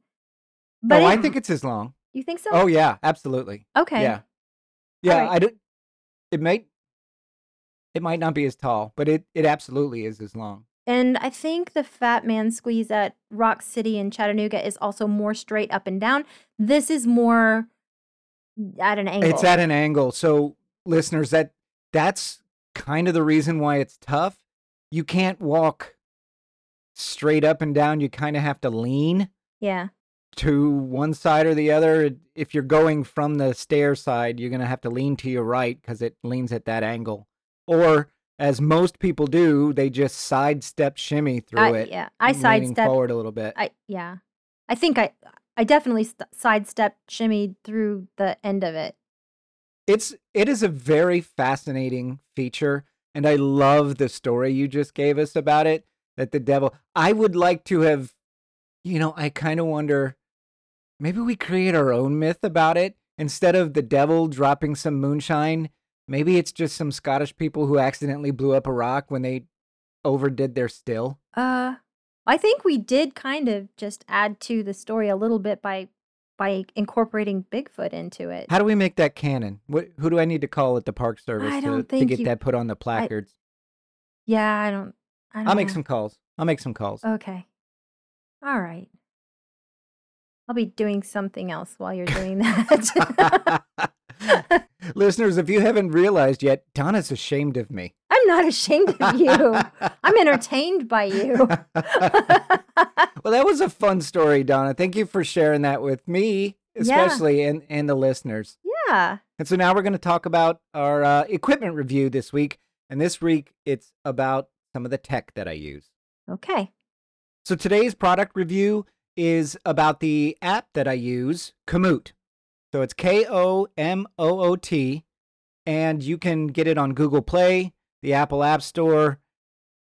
But oh, I think it's as long. you think so? Oh, yeah, absolutely. okay. Yeah. Yeah, Alright. I don't it might it might not be as tall, but it it absolutely is as long. And I think the Fat Man Squeeze at Rock City in Chattanooga is also more straight up and down. This is more at an angle. It's at an angle. So listeners, that that's kind of the reason why it's tough. You can't walk straight up and down. You kind of have to lean yeah. to one side or the other. If you're going from the stair side, you're going to have to lean to your right because it leans at that angle. or as most people do, they just sidestep shimmy through I, it, yeah, I sidestep forward a little bit. I yeah, I think I I definitely st- sidestepped, shimmied through the end of it. It's it is a very fascinating feature, and I love the story you just gave us about it. That the devil, I would like to have, you know, I kind of wonder, maybe we create our own myth about it instead of the devil dropping some moonshine. Maybe it's just some Scottish people who accidentally blew up a rock when they overdid their still. Uh, I think we did kind of just add to the story a little bit by by incorporating Bigfoot into it. How do we make that canon? What, who do I need to call at the Park Service I to, to get you- that put on the placards? Yeah, I don't. I don't I'll make some calls. I'll make some calls. Okay. All right. I'll be doing something else while you're doing that. Listeners, if you haven't realized yet, Donna's ashamed of me. I'm not ashamed of you. I'm entertained by you. well, that was a fun story, Donna. Thank you for sharing that with me, Yeah. especially and, and the listeners. yeah. And so now we're going to talk about our uh, equipment review this week. And this week, it's about some of the tech that I use. Okay. So today's product review is about the app that I use, Komoot. So it's K O M O O T, and you can get it on Google Play, the Apple App Store.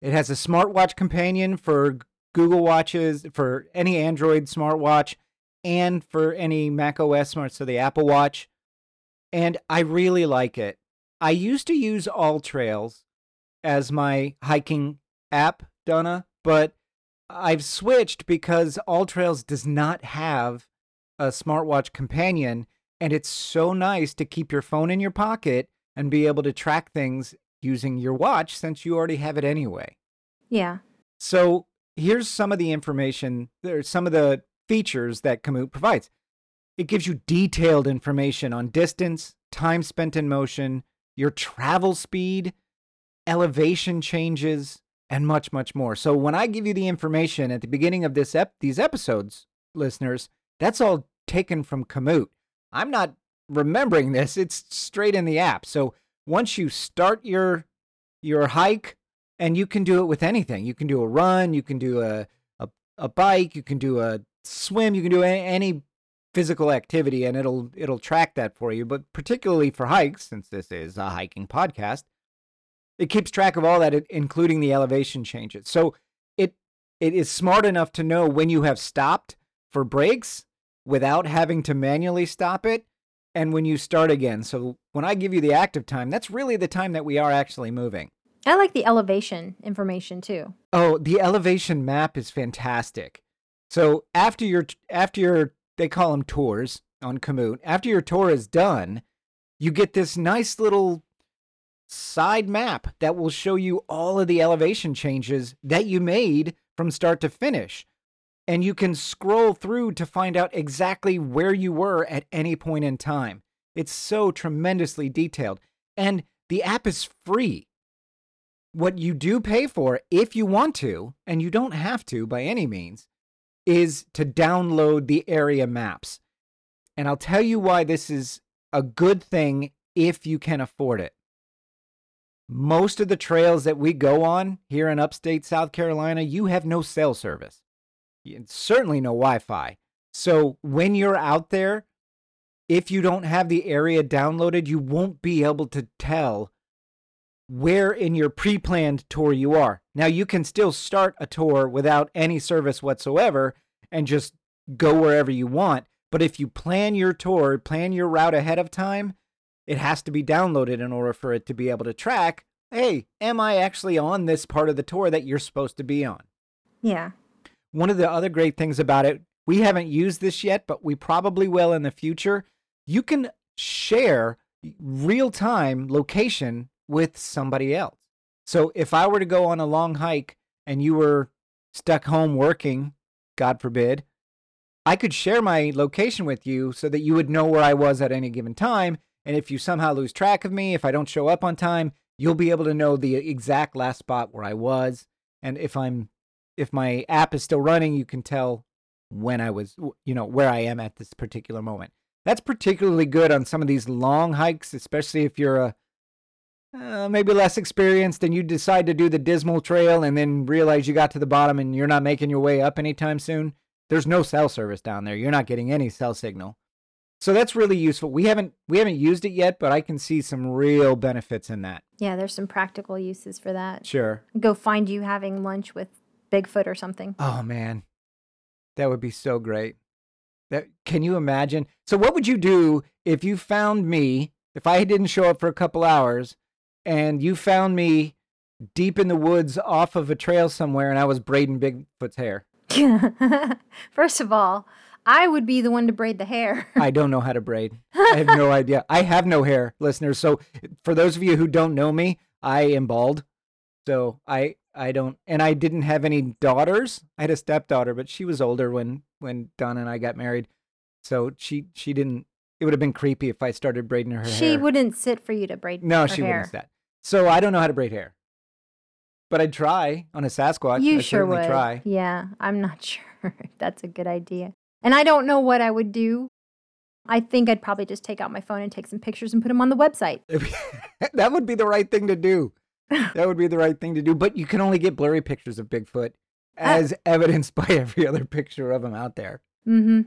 It has a smartwatch companion for Google Watches, for any Android smartwatch, and for any Mac OS smart, so the Apple Watch. And I really like it. I used to use All Trails as my hiking app, Donna, but I've switched because All Trails does not have a smartwatch companion, and it's so nice to keep your phone in your pocket and be able to track things using your watch since you already have it anyway. Yeah. So here's some of the information, there's some of the features that Komoot provides. It gives you detailed information on distance, time spent in motion, your travel speed, elevation changes, and much, much more. So when I give you the information at the beginning of this ep- these episodes, listeners, that's all taken from Komoot. I'm not remembering this; it's straight in the app. So once you start your your hike, and you can do it with anything. You can do a run, you can do a a, a bike, you can do a swim, you can do a- any physical activity, and it'll it'll track that for you. But particularly for hikes, since this is a hiking podcast, it keeps track of all that, including the elevation changes. So it it is smart enough to know when you have stopped for breaks without having to manually stop it and when you start again. So when I give you the active time, that's really the time that we are actually moving. I like the elevation information too. Oh, the elevation map is fantastic. So after your after your they call them tours on Komoot. After your tour is done, you get this nice little side map that will show you all of the elevation changes that you made from start to finish. And you can scroll through to find out exactly where you were at any point in time. It's so tremendously detailed. And the app is free what you do pay for if you want to and you don't have to by any means is to download the area maps and i'll tell you why this is a good thing if you can afford it most of the trails that we go on here in upstate south carolina you have no cell service Certainly no wi-fi so when you're out there if you don't have the area downloaded you won't be able to tell where in your pre planned tour you are. Now, you can still start a tour without any service whatsoever and just go wherever you want. But if you plan your tour, plan your route ahead of time, it has to be downloaded in order for it to be able to track hey, am I actually on this part of the tour that you're supposed to be on? Yeah. One of the other great things about it, we haven't used this yet, but we probably will in the future. You can share real time location with somebody else. So if I were to go on a long hike and you were stuck home working, God forbid, I could share my location with you so that you would know where I was at any given time. And if you somehow lose track of me, if I don't show up on time, you'll be able to know the exact last spot where I was. And if I'm if my app is still running, you can tell when I was, you know, where I am at this particular moment. That's particularly good on some of these long hikes, especially if you're a uh, maybe less experienced and you decide to do the dismal trail and then realize you got to the bottom and you're not making your way up anytime soon, there's no cell service down there. You're not getting any cell signal. So that's really useful. We haven't we haven't used it yet, but I can see some real benefits in that. Yeah, there's some practical uses for that. Sure. Go find you having lunch with Bigfoot or something. Oh man. That would be so great. That can you imagine? So what would you do if you found me, if I didn't show up for a couple hours and you found me deep in the woods off of a trail somewhere and I was braiding Bigfoot's hair? First of all, I would be the one to braid the hair. I don't know how to braid. I have no idea. I have no hair, listeners. So for those of you who don't know me, I am bald. So I I don't and I didn't have any daughters. I had a stepdaughter, but she was older when when Donna and I got married. So she she didn't it would have been creepy if I started braiding her hair. she hair. wouldn't sit for you to braid No, her she hair. wouldn't sit. So I don't know how to braid hair. But I'd try on a Sasquatch. You I'd sure certainly would. try. Yeah, I'm not sure if that's a good idea. And I don't know what I would do. I think I'd probably just take out my phone and take some pictures and put them on the website. that would be the right thing to do. That would be the right thing to do. But you can only get blurry pictures of Bigfoot, as evidenced by every other picture of him out there. Mm-hmm.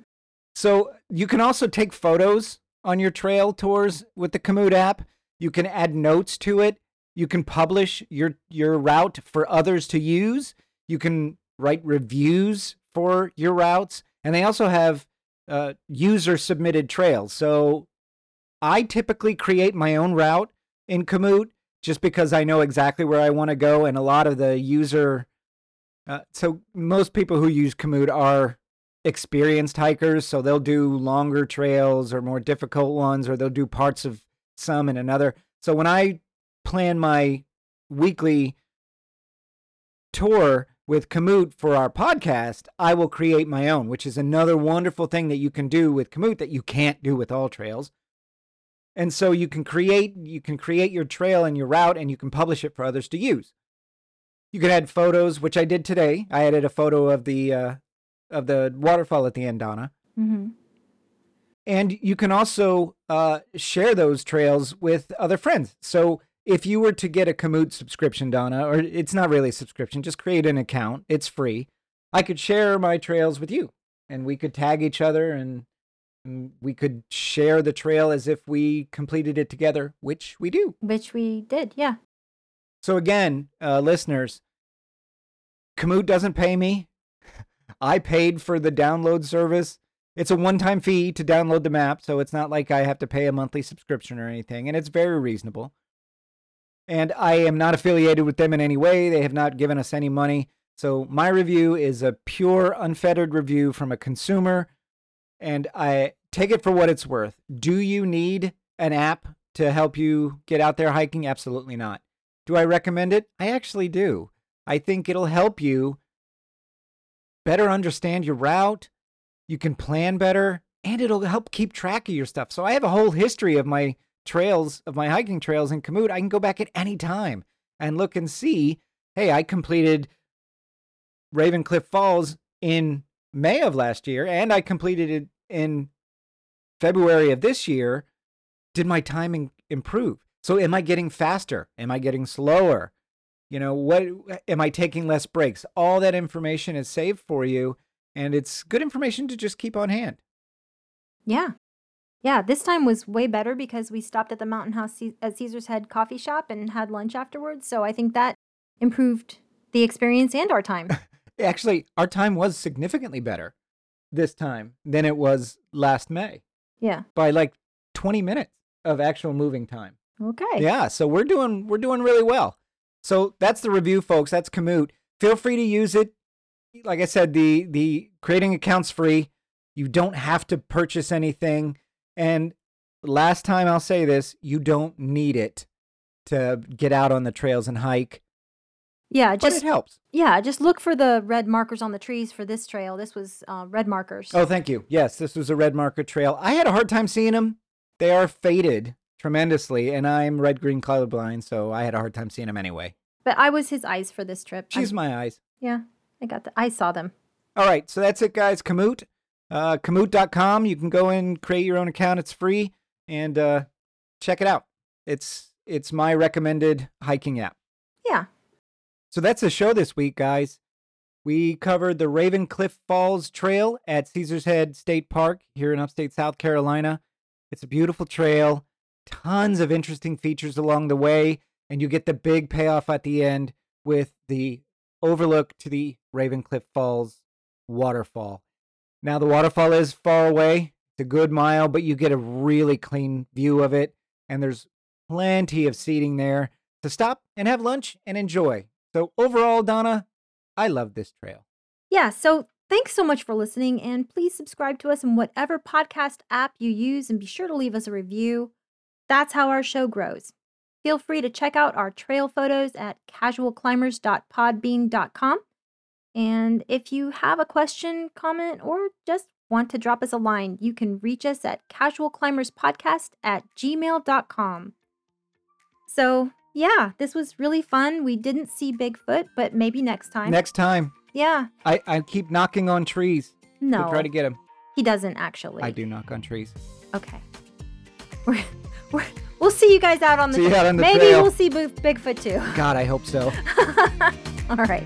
So you can also take photos on your trail tours with the Komoot app. You can add notes to it. You can publish your your route for others to use. You can write reviews for your routes, and they also have uh, user submitted trails. So I typically create my own route in Komoot just because I know exactly where I want to go, and a lot of the user. Uh, so most people who use Komoot are experienced hikers, so they'll do longer trails or more difficult ones, or they'll do parts of some and another. So when I plan my weekly tour with Komoot for our podcast, I will create my own, which is another wonderful thing that you can do with Komoot that you can't do with all trails. And so you can create you can create your trail and your route and you can publish it for others to use. You can add photos, which I did today. I added a photo of the uh, of the waterfall at the end, Donna. Mm-hmm. And you can also uh, share those trails with other friends. So if you were to get a Komoot subscription, Donna, or it's not really a subscription, just create an account. It's free. I could share my trails with you, and we could tag each other, and, and we could share the trail as if we completed it together, which we do. Which we did, yeah. So again, uh, listeners, Komoot doesn't pay me. I paid for the download service. It's a one-time fee to download the map, so it's not like I have to pay a monthly subscription or anything, and it's very reasonable. And I am not affiliated with them in any way. They have not given us any money. So my review is a pure, unfettered review from a consumer, and I take it for what it's worth. Do you need an app to help you get out there hiking? Absolutely not. Do I recommend it? I actually do. I think it'll help you better understand your route. You can plan better, and it'll help keep track of your stuff. So I have a whole history of my trails, of my hiking trails in Komoot. I can go back at any time and look and see hey, I completed Raven Cliff Falls in May of last year, and I completed it in February of this year. Did my timing improve? So am I getting faster? Am I getting slower? You know, what am I taking less breaks? All that information is saved for you, and it's good information to just keep on hand. Yeah. Yeah, this time was way better because we stopped at the Mountain House at Caesar's Head coffee shop and had lunch afterwards. So I think that improved the experience and our time. Actually, our time was significantly better this time than it was last May yeah. by like 20 minutes of actual moving time. Okay. Yeah, so we're doing we're doing really well. So that's the review, folks. That's Komoot. Feel free to use it. Like I said, the the creating accounts free. You don't have to purchase anything. And last time I'll say this, you don't need it to get out on the trails and hike. Yeah, But just it helps. yeah, just look for the red markers on the trees for this trail. This was uh, red markers. Oh, thank you. Yes, this was a red marker trail. I had a hard time seeing them. They are faded tremendously, and I'm red green colorblind, so I had a hard time seeing them anyway. But I was his eyes for this trip. I'm- She's my eyes. yeah, I got the I saw them. All right, so that's it, guys. Komoot, uh, Komoot.com. You can go and create your own account. It's free, and uh, check it out. It's it's my recommended hiking app. Yeah. So that's the show this week, guys. We covered the Raven Cliff Falls Trail at Caesars Head State Park here in upstate South Carolina. It's a beautiful trail, tons of interesting features along the way, and you get the big payoff at the end with the overlook to the Raven Cliff Falls waterfall. Now, the waterfall is far away, it's a good mile, but you get a really clean view of it, and there's plenty of seating there to stop and have lunch and enjoy. So, overall, Donna, I love this trail. Yeah. So thanks so much for listening. And please subscribe to us in whatever podcast app you use and be sure to leave us a review. That's how our show grows. Feel free to check out our trail photos at casualclimbers.podbean.com. And if you have a question, comment, or just want to drop us a line, you can reach us at casualclimberspodcast at gmail.com. So, yeah, this was really fun. We didn't see Bigfoot, but maybe next time. Next time, yeah. I, I keep knocking on trees No. to try to get him. He doesn't actually. I do knock on trees. Okay. We're, we're, we'll see you guys out on the See you out on the Maybe trail. we'll see Bigfoot too. God, I hope so. All right.